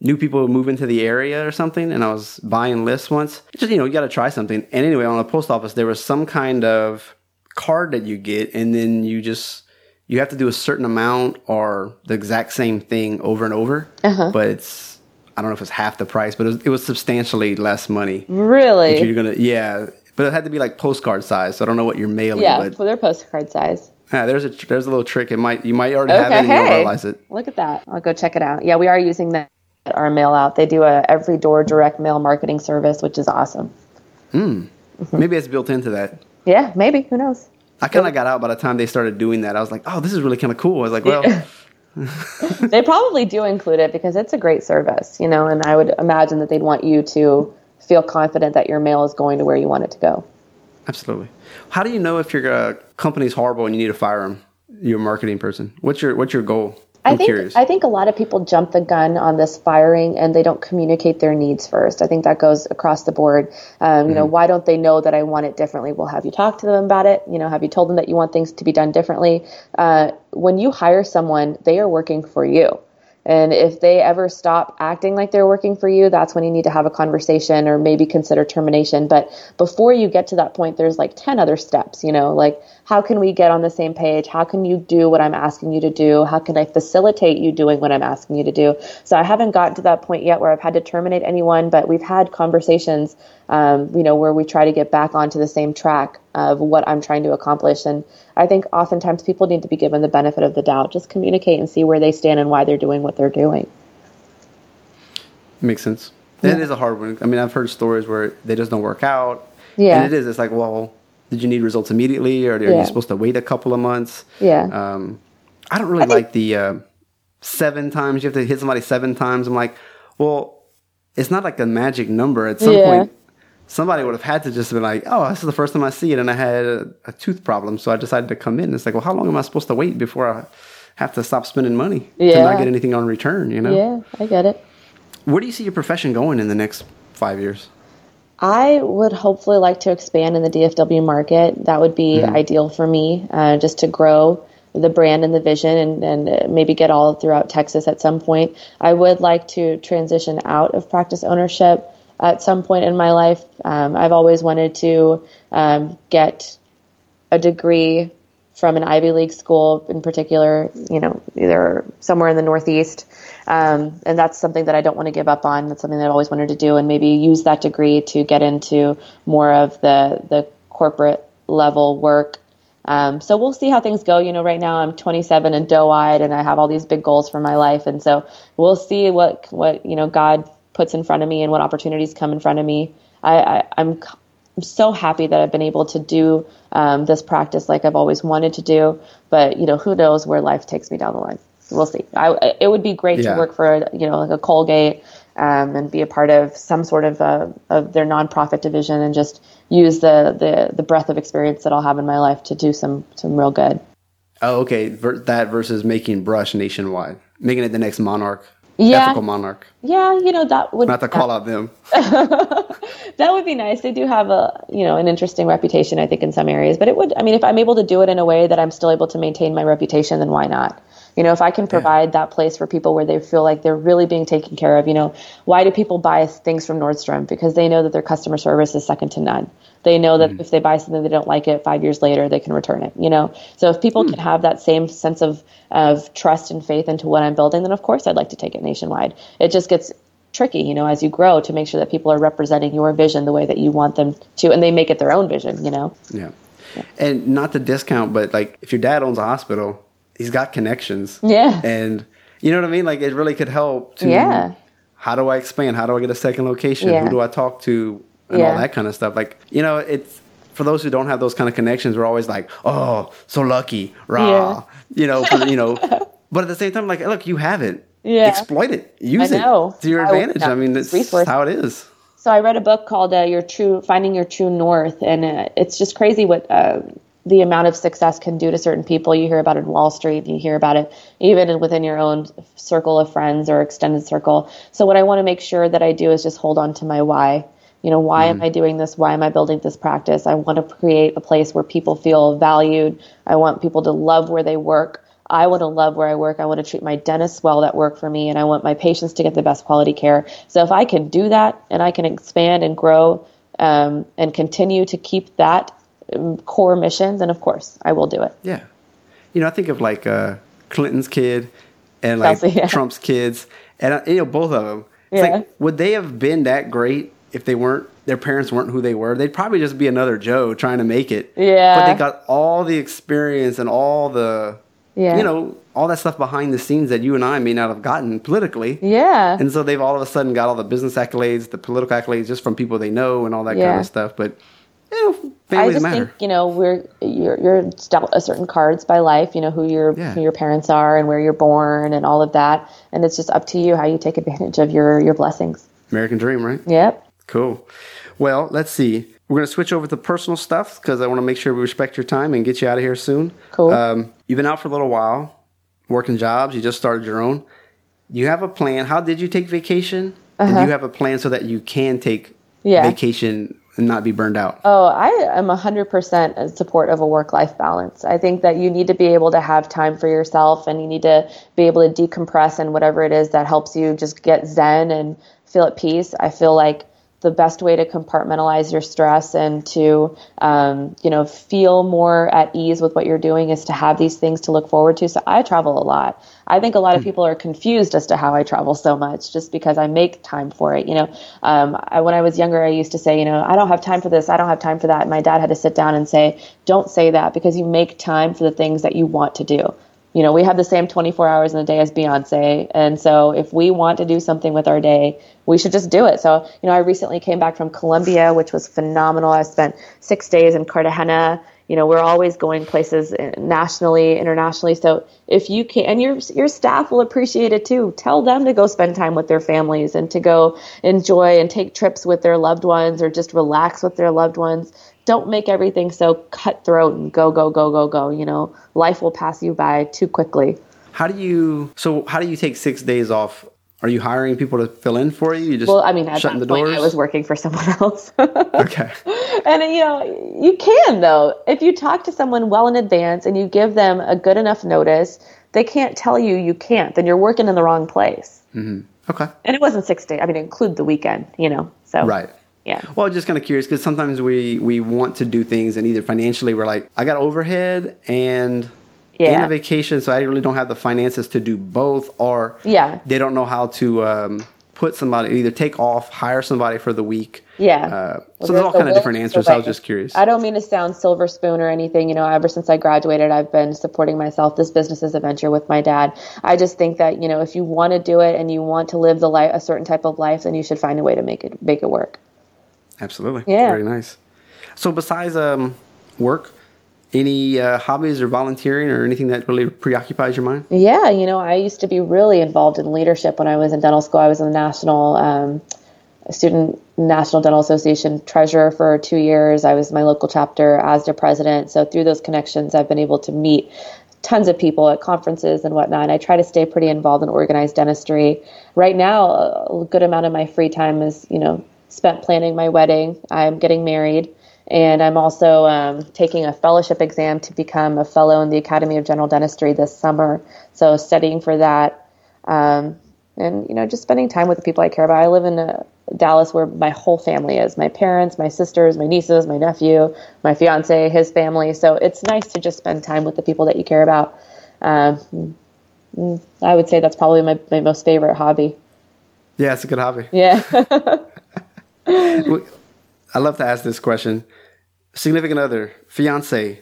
new people would move into the area or something and I was buying lists once. Just, you know, you got to try something. And anyway, on the post office, there was some kind of card that you get and then you just, you have to do a certain amount or the exact same thing over and over. Uh-huh. But it's, I don't know if it's half the price, but it was, it was substantially less money. Really? You're to, yeah. But it had to be like postcard size. So I don't know what you're mailing. Yeah, but, for their postcard size. Yeah, there's a there's a little trick. It might you might already okay, have it and hey, you don't realize it. Look at that. I'll go check it out. Yeah, we are using that our mail out. They do a every door direct mail marketing service, which is awesome. Hmm. Maybe it's built into that. Yeah, maybe. Who knows? I kind of got out by the time they started doing that. I was like, oh, this is really kind of cool. I was like, well. they probably do include it because it's a great service, you know, and I would imagine that they'd want you to feel confident that your mail is going to where you want it to go. Absolutely. How do you know if your uh, company's horrible and you need to fire them? Your marketing person. What's your What's your goal? I'm I think curious. I think a lot of people jump the gun on this firing and they don't communicate their needs first. I think that goes across the board. Um, you mm-hmm. know, why don't they know that I want it differently? Well, have you talked to them about it? You know, have you told them that you want things to be done differently? Uh, when you hire someone, they are working for you. And if they ever stop acting like they're working for you, that's when you need to have a conversation or maybe consider termination. But before you get to that point, there's like 10 other steps, you know, like how can we get on the same page? How can you do what I'm asking you to do? How can I facilitate you doing what I'm asking you to do? So I haven't gotten to that point yet where I've had to terminate anyone, but we've had conversations, um, you know, where we try to get back onto the same track of what I'm trying to accomplish. And I think oftentimes people need to be given the benefit of the doubt. Just communicate and see where they stand and why they're doing what they're doing. Makes sense. Yeah. It is a hard one. I mean, I've heard stories where they just don't work out. Yeah. And it is. It's like, well, did you need results immediately, or are yeah. you supposed to wait a couple of months? Yeah. Um, I don't really I like think- the uh, seven times. You have to hit somebody seven times. I'm like, well, it's not like a magic number. At some yeah. point, somebody would have had to just be like, oh, this is the first time I see it, and I had a, a tooth problem, so I decided to come in. It's like, well, how long am I supposed to wait before I have to stop spending money yeah. to not get anything on return? You know? Yeah, I get it. Where do you see your profession going in the next five years? I would hopefully like to expand in the DFW market. That would be mm-hmm. ideal for me, uh, just to grow the brand and the vision and, and maybe get all throughout Texas at some point. I would like to transition out of practice ownership at some point in my life. Um, I've always wanted to um, get a degree from an Ivy League school in particular, you know, either somewhere in the Northeast. Um, and that's something that I don't want to give up on. That's something that I've always wanted to do and maybe use that degree to get into more of the, the corporate level work. Um, so we'll see how things go. You know, right now I'm 27 and doe-eyed and I have all these big goals for my life. And so we'll see what, what, you know, God puts in front of me and what opportunities come in front of me. I, I, I'm I'm so happy that I've been able to do um, this practice like I've always wanted to do. But you know, who knows where life takes me down the line? We'll see. I, it would be great yeah. to work for you know like a Colgate um, and be a part of some sort of uh, of their nonprofit division and just use the, the the breadth of experience that I'll have in my life to do some some real good. Oh, okay. That versus making brush nationwide, making it the next Monarch yeah. ethical monarch. Yeah, you know that would not to call out them. that would be nice. They do have a you know an interesting reputation, I think, in some areas. But it would, I mean, if I'm able to do it in a way that I'm still able to maintain my reputation, then why not? You know, if I can provide yeah. that place for people where they feel like they're really being taken care of, you know, why do people buy things from Nordstrom? Because they know that their customer service is second to none. They know that mm. if they buy something they don't like it, five years later they can return it. You know, so if people mm. can have that same sense of of trust and faith into what I'm building, then of course I'd like to take it nationwide. It just gets tricky, you know, as you grow to make sure that people are representing your vision the way that you want them to, and they make it their own vision. You know. Yeah. yeah. And not to discount, but like if your dad owns a hospital he's got connections. Yeah. And you know what I mean? Like it really could help to yeah. how do I expand? How do I get a second location? Yeah. Who do I talk to? And yeah. all that kind of stuff. Like, you know, it's for those who don't have those kind of connections, we're always like, oh, so lucky, rah. You know, for, you know. But at the same time, like, look, you have it. Yeah. Exploit it. Use it to your advantage. I, I mean, that's resource. how it is. So I read a book called uh, "Your True Finding Your True North," and uh, it's just crazy what uh, the amount of success can do to certain people. You hear about it in Wall Street, you hear about it even within your own circle of friends or extended circle. So what I want to make sure that I do is just hold on to my why. You know, why mm. am I doing this? Why am I building this practice? I want to create a place where people feel valued. I want people to love where they work. I want to love where I work. I want to treat my dentists well that work for me, and I want my patients to get the best quality care. So if I can do that and I can expand and grow um, and continue to keep that core missions, and of course, I will do it. Yeah, you know, I think of like uh, Clinton's kid and like Kelsey, yeah. Trump's kids, and uh, you know, both of them. It's yeah. like, would they have been that great if they weren't? Their parents weren't who they were. They'd probably just be another Joe trying to make it. Yeah, but they got all the experience and all the yeah. you know, all that stuff behind the scenes that you and I may not have gotten politically. Yeah. And so they've all of a sudden got all the business accolades, the political accolades just from people they know and all that yeah. kind of stuff. But you know, I just matter. think you know we're you're, you're dealt a certain cards by life. You know who your yeah. who your parents are and where you're born and all of that, and it's just up to you how you take advantage of your your blessings. American dream, right? Yep. Cool. Well, let's see. We're going to switch over to personal stuff because I want to make sure we respect your time and get you out of here soon. Cool. Um, you've been out for a little while, working jobs. You just started your own. You have a plan. How did you take vacation? Uh-huh. And you have a plan so that you can take yeah. vacation and not be burned out? Oh, I am 100% in support of a work life balance. I think that you need to be able to have time for yourself and you need to be able to decompress and whatever it is that helps you just get zen and feel at peace. I feel like the best way to compartmentalize your stress and to um, you know feel more at ease with what you're doing is to have these things to look forward to. So i travel a lot. I think a lot of people are confused as to how i travel so much just because i make time for it you know. Um, I, when i was younger i used to say you know i don't have time for this. I don't have time for that. And my dad had to sit down and say don't say that because you make time for the things that you want to do you know, we have the same 24 hours in a day as Beyonce. And so if we want to do something with our day, we should just do it. So, you know, I recently came back from Colombia, which was phenomenal. I spent six days in Cartagena. You know, we're always going places nationally, internationally. So if you can, and your, your staff will appreciate it too. Tell them to go spend time with their families and to go enjoy and take trips with their loved ones or just relax with their loved ones don't make everything so cutthroat and go go go go go you know life will pass you by too quickly how do you so how do you take six days off are you hiring people to fill in for you? You just well, I mean, at that the point, doors? I was working for someone else. okay. And you know, you can though if you talk to someone well in advance and you give them a good enough notice, they can't tell you you can't. Then you're working in the wrong place. Mm-hmm. Okay. And it wasn't six days. I mean, include the weekend. You know, so right. Yeah. Well, just kind of curious because sometimes we we want to do things and either financially we're like, I got overhead and yeah. and a vacation, so I really don't have the finances to do both, or yeah, they don't know how to um, put somebody either take off, hire somebody for the week. Yeah. Uh, well, so there's all kind of different answers. I was just curious. I don't mean to sound silver spoon or anything. You know, ever since I graduated, I've been supporting myself. This business is a venture with my dad. I just think that you know, if you want to do it and you want to live the life, a certain type of life, then you should find a way to make it make it work. Absolutely. Yeah. Very nice. So besides um, work, any uh, hobbies or volunteering or anything that really preoccupies your mind? Yeah, you know, I used to be really involved in leadership when I was in dental school. I was in the national um, student National Dental Association treasurer for two years. I was my local chapter ASDA president. So through those connections, I've been able to meet tons of people at conferences and whatnot. And I try to stay pretty involved in organized dentistry. Right now, a good amount of my free time is, you know, spent planning my wedding. I'm getting married. And I'm also um, taking a fellowship exam to become a fellow in the Academy of General Dentistry this summer. So studying for that, um, and you know, just spending time with the people I care about. I live in uh, Dallas, where my whole family is: my parents, my sisters, my nieces, my nephew, my fiance, his family. So it's nice to just spend time with the people that you care about. Um, I would say that's probably my, my most favorite hobby. Yeah, it's a good hobby. Yeah. I love to ask this question. Significant other, fiance,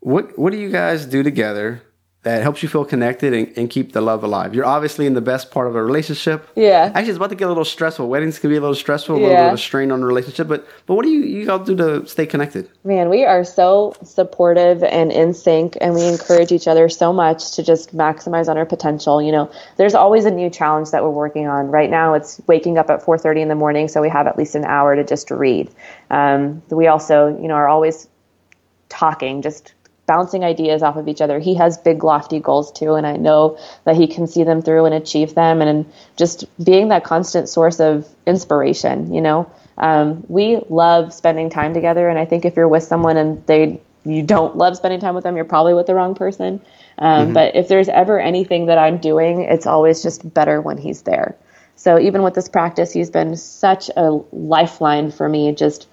what what do you guys do together that helps you feel connected and, and, keep the love alive. You're obviously in the best part of a relationship. Yeah. Actually, it's about to get a little stressful. Weddings can be a little stressful, a little bit of a strain on the relationship. But but what do you you all do to stay connected? Man, we are so supportive and in sync, and we encourage each other so much to just maximize on our potential. You know, there's always a new challenge that we're working on. Right now, it's waking up at 4:30 in the morning, so we have at least an hour to just read. Um, we also, you know, are always talking, just bouncing ideas off of each other. He has big, lofty goals too, and I know that he can see them through and achieve them. And just being that constant source of inspiration, you know, um, we love spending time together. And I think if you're with someone and they you don't love spending time with them, you're probably with the wrong person. Um, mm-hmm. But if there's ever anything that I'm doing, it's always just better when he's there. So even with this practice, he's been such a lifeline for me. Just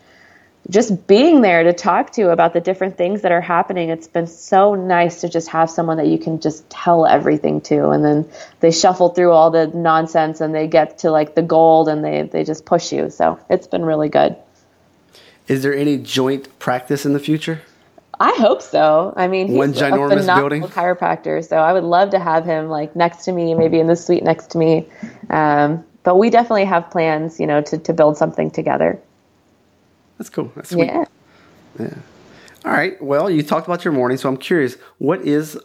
just being there to talk to about the different things that are happening. It's been so nice to just have someone that you can just tell everything to. And then they shuffle through all the nonsense and they get to like the gold and they, they just push you. So it's been really good. Is there any joint practice in the future? I hope so. I mean, he's one ginormous a building chiropractor, so I would love to have him like next to me, maybe in the suite next to me. Um, but we definitely have plans, you know, to, to build something together. That's cool. That's sweet. Yeah. Yeah. All right. Well, you talked about your morning, so I'm curious. What is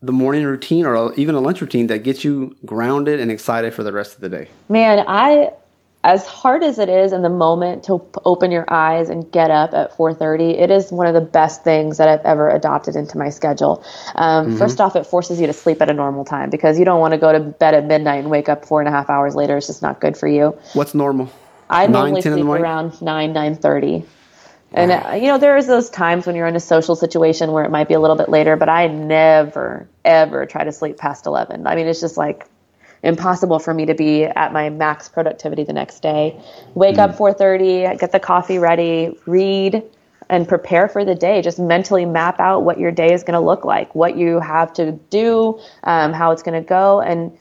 the morning routine or even a lunch routine that gets you grounded and excited for the rest of the day? Man, I as hard as it is in the moment to open your eyes and get up at 4.30 it is one of the best things that i've ever adopted into my schedule um, mm-hmm. first off it forces you to sleep at a normal time because you don't want to go to bed at midnight and wake up four and a half hours later it's just not good for you what's normal I normally sleep around nine nine thirty. And uh, you know, there is those times when you're in a social situation where it might be a little bit later, but I never ever try to sleep past eleven. I mean, it's just like impossible for me to be at my max productivity the next day. Wake up 4:30, get the coffee ready, read and prepare for the day. Just mentally map out what your day is going to look like, what you have to do, um, how it's going to go, and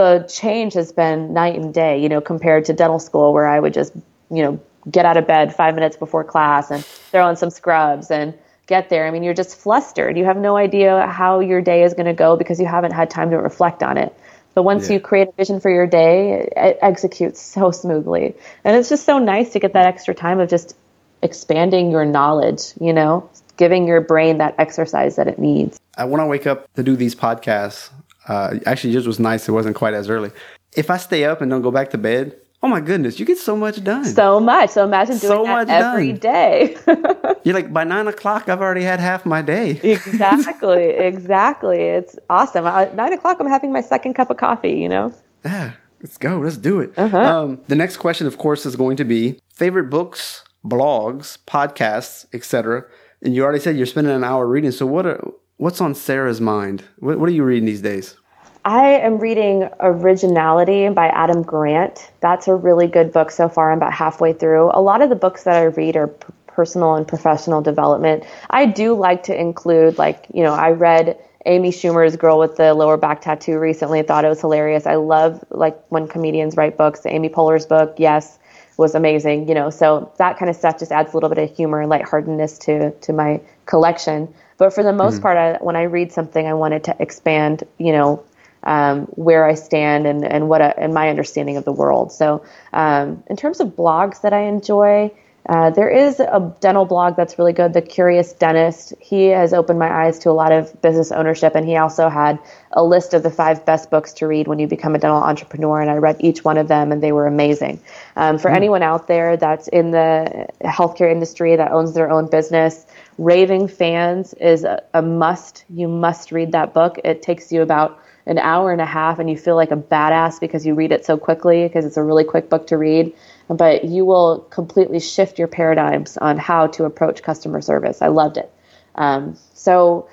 the change has been night and day. You know, compared to dental school where I would just you know get out of bed five minutes before class and throw on some scrubs and get there. I mean, you're just flustered. You have no idea how your day is going to go because you haven't had time to reflect on it. But once yeah. you create a vision for your day, it executes so smoothly. And it's just so nice to get that extra time of just expanding your knowledge, you know, giving your brain that exercise that it needs. I want to wake up to do these podcasts. Uh, actually, yours was nice. It wasn't quite as early. If I stay up and don't go back to bed, oh my goodness, you get so much done. So much. So imagine doing so that every done. day. You're like, by nine o'clock, I've already had half my day. exactly. Exactly. It's awesome. At nine o'clock, I'm having my second cup of coffee, you know? Yeah. Let's go. Let's do it. Uh-huh. Um, the next question, of course, is going to be favorite books blogs, podcasts, etc. And you already said you're spending an hour reading. So what are, what's on Sara's mind? What, what are you reading these days? I am reading Originality by Adam Grant. That's a really good book so far. I'm about halfway through. A lot of the books that I read are p- personal and professional development. I do like to include, like, you know, I read Amy Schumer's Girl with the Lower Back Tattoo recently. I Thought it was hilarious. I love like when comedians write books. Amy Poehler's book, yes was amazing, you know. So that kind of stuff just adds a little bit of humor and lightheartedness to to my collection. But for the most mm-hmm. part, I, when I read something, I wanted to expand, you know, um, where I stand and and what a, and my understanding of the world. So um, in terms of blogs that I enjoy, uh, there is a dental blog that's really good, The Curious Dentist. He has opened my eyes to a lot of business ownership, and he also had a list of the five best books to read when you become a dental entrepreneur, and I read each one of them, and they were amazing. Um, for mm. anyone out there that's in the healthcare industry that owns their own business, Raving Fans is a, a must. You must read that book. It takes you about an hour and a half, and you feel like a badass because you read it so quickly because it's a really quick book to read but you will completely shift your paradigms on how to approach customer service. I loved it. Um, so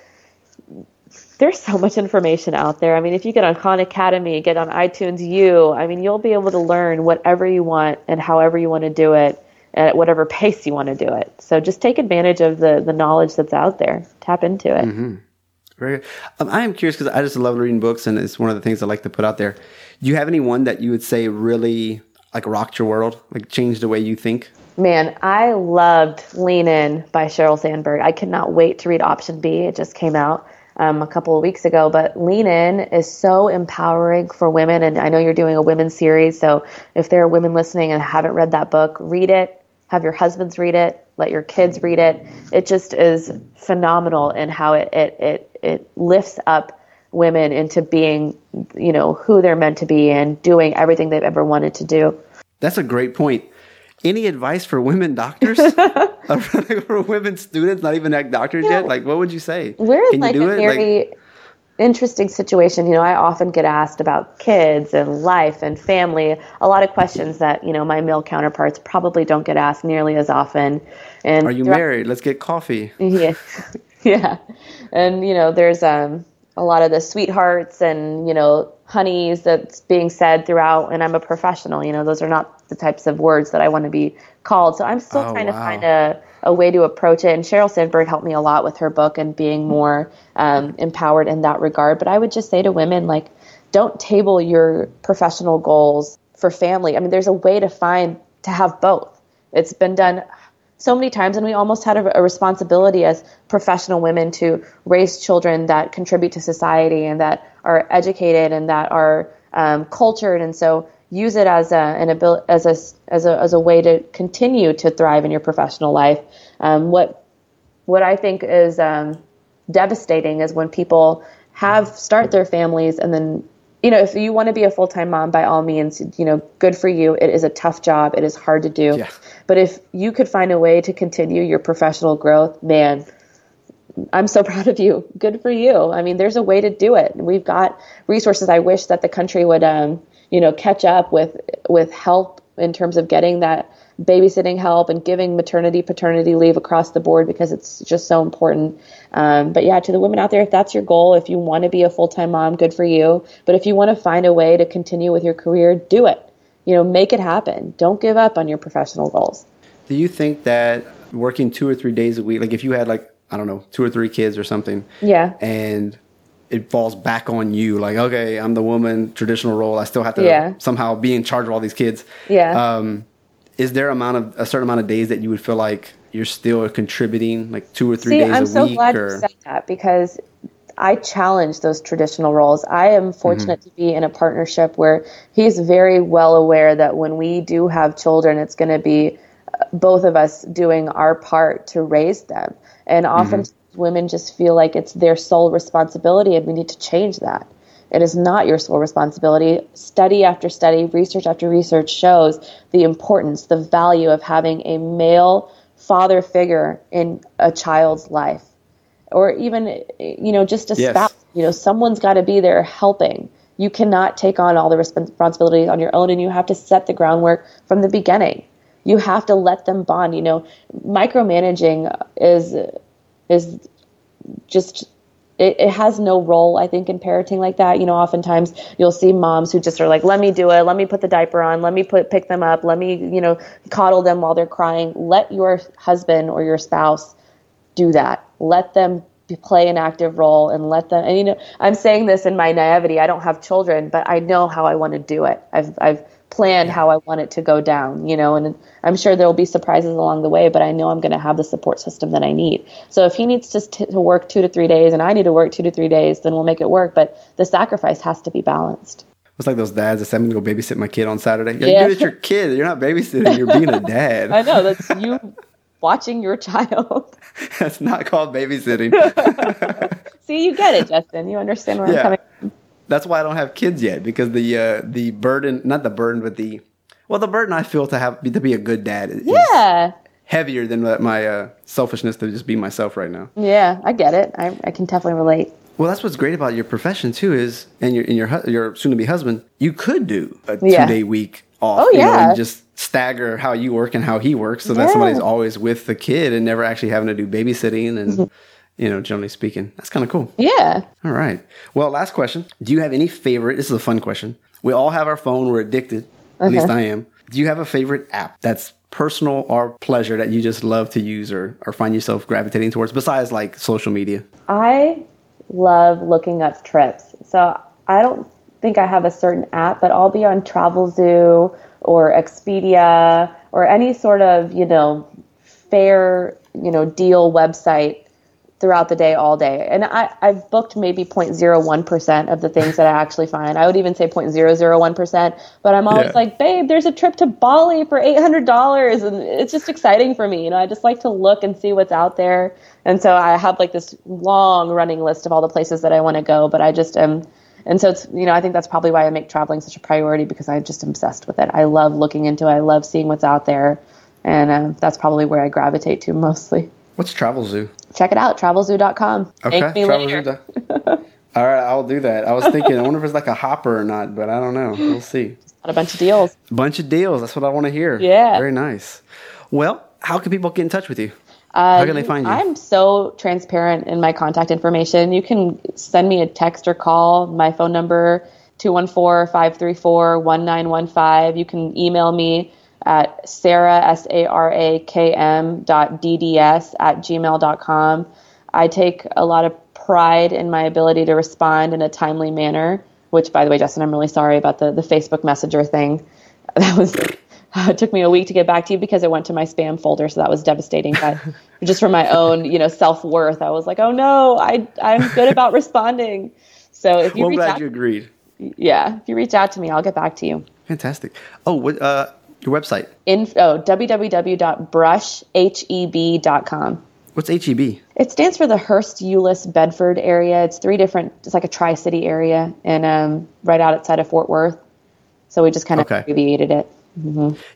there's so much information out there. I mean, if you get on Khan Academy, get on iTunes U, I mean, you'll be able to learn whatever you want and however you want to do it at whatever pace you want to do it. So just take advantage of the, the knowledge that's out there. Tap into it. Mm-hmm. Very good. Um, I am curious because I just love reading books and it's one of the things I like to put out there. Do you have any one that you would say really like rocked your world, like changed the way you think? Man, I loved Lean In by Sheryl Sandberg. I cannot wait to read Option B. It just came out um, a couple of weeks ago, but Lean In is so empowering for women. And I know you're doing a women's series. So if there are women listening and haven't read that book, read it, have your husbands read it, let your kids read it. It just is phenomenal in how it, it, it, it lifts up women into being, you know, who they're meant to be and doing everything they've ever wanted to do. That's a great point. Any advice for women doctors? for women students, not even act doctors yeah. yet? Like, what would you say? We're Can like a very like, interesting situation. You know, I often get asked about kids and life and family. A lot of questions that you know my male counterparts probably don't get asked nearly as often. And are you married? Let's get coffee. Yeah, yeah. And you know, there's um a lot of the sweethearts and you know honeys that's being said throughout and i'm a professional you know those are not the types of words that i want to be called. So i'm still oh, trying wow. to find a, a way to approach it and sheryl sandberg helped me a lot with her book and being more um, empowered in that regard. But i would just say to women like don't table your professional goals for family. I mean there's a way to find to have both. It's been done so many times, and we almost had a, a, responsibility as professional women to raise children that contribute to society and that are educated and that are um, cultured, and so use it as a an abil- as a as a as a way to continue to thrive in your professional life. Um, what what I think is um, devastating is when people have start their families and then you know, if you want to be a full time mom, by all means, you know, good for you. It is a tough job. It is hard to do. Yeah. But if you could find a way to continue your professional growth, man, I'm so proud of you. Good for you. I mean, there's a way to do it. We've got resources. I wish that the country would, um, you know, catch up with with help in terms of getting that babysitting help and giving maternity, paternity leave across the board because it's just so important. Um, but yeah, to the women out there, if that's your goal, if you want to be a full time mom, good for you. But if you want to find a way to continue with your career, do it. You know, make it happen. Don't give up on your professional goals. Do you think that working two or three days a week, like if you had like, I don't know, two or three kids or something, yeah, and it falls back on you, like, okay, I'm the woman, traditional role, I still have to Yeah. somehow be in charge of all these kids. yeah. Um, is there amount of a certain amount of days that you would feel like you're still contributing, like two or three See, days I'm a so week? I'm so glad or you said that because I challenge those traditional roles. I am fortunate to be in a partnership where he's very well aware that when we do have children, it's going to be uh, both of us doing our part to raise them. And often women just feel like it's their sole responsibility, and we need to change that. It is not your sole responsibility. Study after study, research after research shows the importance, the value of having a male father figure in a child's life. Or even you know just a Yes. spouse. You know someone's got to be there helping. You cannot take on all the responsibilities on your own and you have to set the groundwork from the beginning. You have to let them bond. You know micromanaging is is just it, it has no role i think in parenting like that you know oftentimes you'll see moms who just are like let me do it let me put the diaper on let me put pick them up let me you know coddle them while they're crying let your husband or your spouse do that. Let them play an active role and let them. And you know, I'm saying this in my naivety. I don't have children, but I know how I want to do it. I've I've planned how I want it to go down. You know, and I'm sure there will be surprises along the way, but I know I'm going to have the support system that I need. So if he needs to, t- to work two to three days and I need to work two to three days, then we'll make it work. But the sacrifice has to be balanced. It's like those dads that send me to go babysit my kid on Saturday. You're, Yeah. You're your kid. You're not babysitting. You're being a dad. I know that's you watching your child. That's not called babysitting. See, you get it, Justin. You understand where Yeah. I'm coming. from. That's why I don't have kids yet because the uh, the burden, not the burden, but the well, the burden I feel to have to be a good dad is Yeah. heavier than my uh, selfishness to just be myself right now. Yeah, I get it. I, I can definitely relate. Well, that's what's great about your profession too is, and your and your your soon to be husband, you could do a Yeah. two day week off. Oh, you know, yeah. and just stagger how you work and how he works, so that somebody's always with the kid and never actually having to do babysitting and. You know, generally speaking, that's kind of cool. Yeah. All right. Well, last question. Do you have any favorite? This is a fun question. We all have our phone. We're addicted. At least I am. Do you have a favorite app that's personal or pleasure that you just love to use or, or find yourself gravitating towards besides like social media? I love looking up trips. So I don't think I have a certain app, but I'll be on Travelzoo or Expedia or any sort of, you know, fair, you know, deal website throughout the day all day. And I, I've booked maybe 0.01% of the things that I actually find. I would even say 0.001%, but I'm always Yeah. like, babe, there's a trip to Bali for $800 and it's just exciting for me. You know, I just like to look and see what's out there. And so I have like this long running list of all the places that I want to go, but I just am and so it's you know I think that's probably why I make traveling such a priority because I'm just obsessed with it. I love looking into it. I love seeing what's out there, and uh, that's probably where I gravitate to mostly. What's Travelzoo? Check it out, travelzoo.com. Okay. Thank me Travel later. All right, I'll do that. I was thinking, I wonder if it's like a hopper or not, but I don't know. We'll see. Got a bunch of deals. Bunch of deals. That's what I want to hear. Yeah. Very nice. Well, how can people get in touch with you? Uh, How can they find you? I'm so transparent in my contact information. You can send me a text or call. My phone number 214-534-1915. You can email me at sara s a r a k m dot dds at gmail dot com. I take a lot of pride in my ability to respond in a timely manner. Which, by the way, Justin, I'm really sorry about the the Facebook Messenger thing. That was it took me a week to get back to you because it went to my spam folder, so that was devastating. But just for my own, you know, self worth, I was like, oh no, I I'm good about responding. So if you Well, reach glad out, you agreed. yeah, if you reach out to me, I'll get back to you. Fantastic. Oh, what, uh, your website. Info www.brushheb.com. What's HEB? It stands for the Hurst Euless Bedford area. It's three different. It's like a tri city area, and um, right out outside of Fort Worth. So we just kind of Okay. abbreviated it.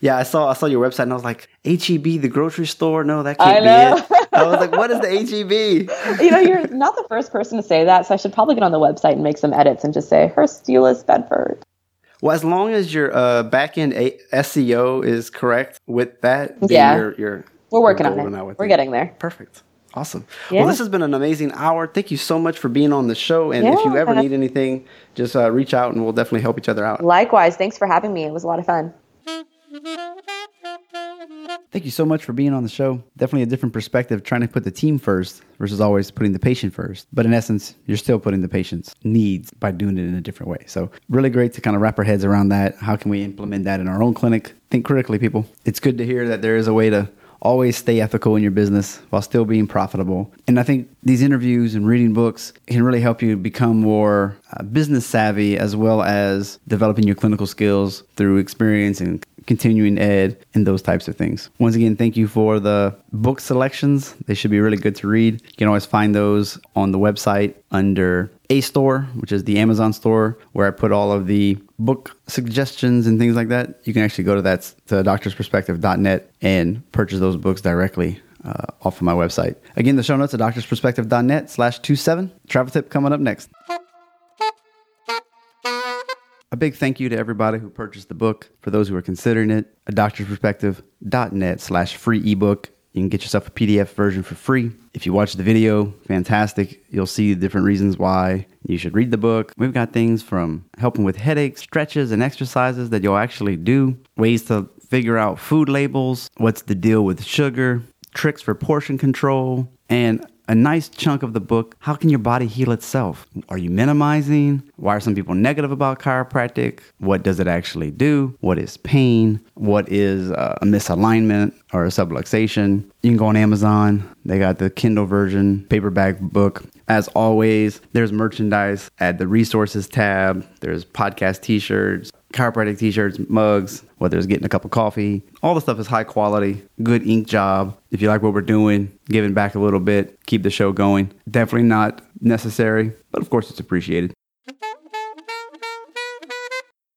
Yeah, I saw I saw your website and I was like, HEB, the grocery store? No, that can't know. be it. I was like, what is the HEB? you know, you're not the first person to say that, so I should probably get on the website and make some edits and just say Hurst Euless Bedford. Well, as long as your uh, back end a- SEO is correct with that, then Yeah. you're, you're We're working on it. We're it. getting there. Perfect. Awesome. Yeah. Well, this has been an amazing hour. Thank you so much for being on the show. And if you ever need anything, just uh, reach out and we'll definitely help each other out. Likewise, thanks for having me. It was a lot of fun. Thank you so much for being on the show. Definitely a different perspective trying to put the team first versus always putting the patient first. But in essence, you're still putting the patient's needs by doing it in a different way. So, really great to kind of wrap our heads around that. How can we implement that in our own clinic? Think critically, people. It's good to hear that there is a way to always stay ethical in your business while still being profitable. And I think these interviews and reading books can really help you become more uh, business savvy as well as developing your clinical skills through experience and continuing ed and those types of things. Once again, thank you for the book selections. They should be really good to read. You can always find those on the website under A Store, which is the Amazon store, where I put all of the book suggestions and things like that. You can actually go to that to doctorsperspective.net and purchase those books directly uh, off of my website. Again, the show notes at doctorsperspective.net slash 27. Travel tip coming up next. A big thank you to everybody who purchased the book. For those who are considering it, a doctorsperspective.net slash free ebook. You can get yourself a PDF version for free. If you watch the video, fantastic. You'll see the different reasons why you should read the book. We've got things from helping with headaches, stretches, and exercises that you'll actually do, ways to figure out food labels, what's the deal with sugar, tricks for portion control, and a nice chunk of the book how can your body heal itself? Are you minimizing? Why are some people negative about chiropractic? What does it actually do? What is pain? What is uh, a misalignment or a subluxation? You can go on amazon. They got the kindle version paperback book. As always there's merchandise at the resources tab. There's podcast t-shirts chiropractic t-shirts, mugs, whether it's getting a cup of coffee. All the stuff is high quality, good ink job. If you like what we're doing, giving back a little bit, keep the show going. Definitely not necessary, but of course it's appreciated.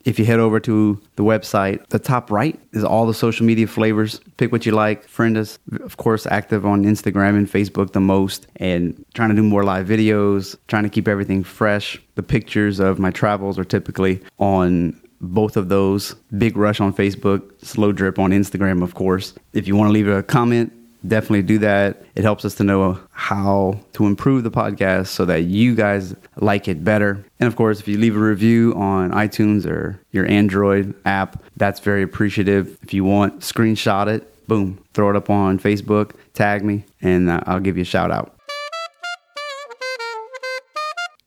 If you head over to the website, the top right is all the social media flavors. Pick what you like, friend us. Of course, active on Instagram and Facebook the most, and trying to do more live videos, trying to keep everything fresh. The pictures of my travels are typically on both of those. Big Rush on Facebook, Slow Drip on Instagram, of course. If you want to leave a comment, definitely do that. It helps us to know how to improve the podcast so that you guys like it better. And of course, if you leave a review on iTunes or your Android app, that's very appreciative. If you want, screenshot it, boom, throw it up on Facebook, tag me, and uh, I'll give you a shout out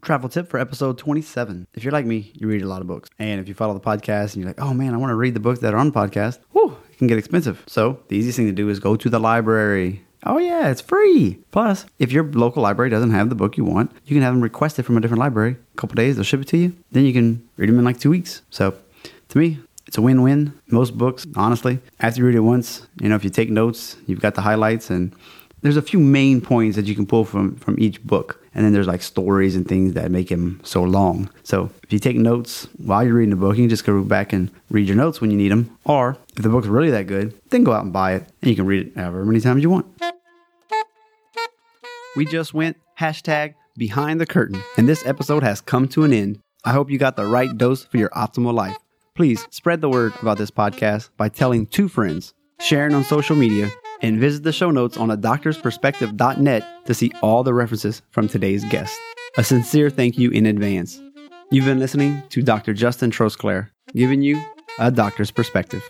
travel tip for episode 27. If you're like me, you read a lot of books. And if you follow the podcast and you're like, oh man, I want to read the books that are on podcast, whew, it can get expensive. So the easiest thing to do is go to the library. Oh yeah, it's free. Plus, if your local library doesn't have the book you want, you can have them requested from a different library. A couple days, they'll ship it to you. Then you can read them in like two weeks. So to me, it's a win-win. Most books, honestly, after you read it once, you know, if you take notes, you've got the highlights and there's a few main points that you can pull from from each book and then there's like stories and things that make them so long. So if you take notes while you're reading the book you can just go back and read your notes when you need them or if the book's really that good then go out and buy it and you can read it however many times you want. We just went hashtag behind the curtain and this episode has come to an end. I hope you got the right dose for your optimal life. Please spread the word about this podcast by telling two friends sharing on social media and visit the show notes on a doctorsperspective.net to see all the references from today's guest. A sincere thank you in advance. You've been listening to Dr. Justin Trosclair, giving you a doctor's perspective.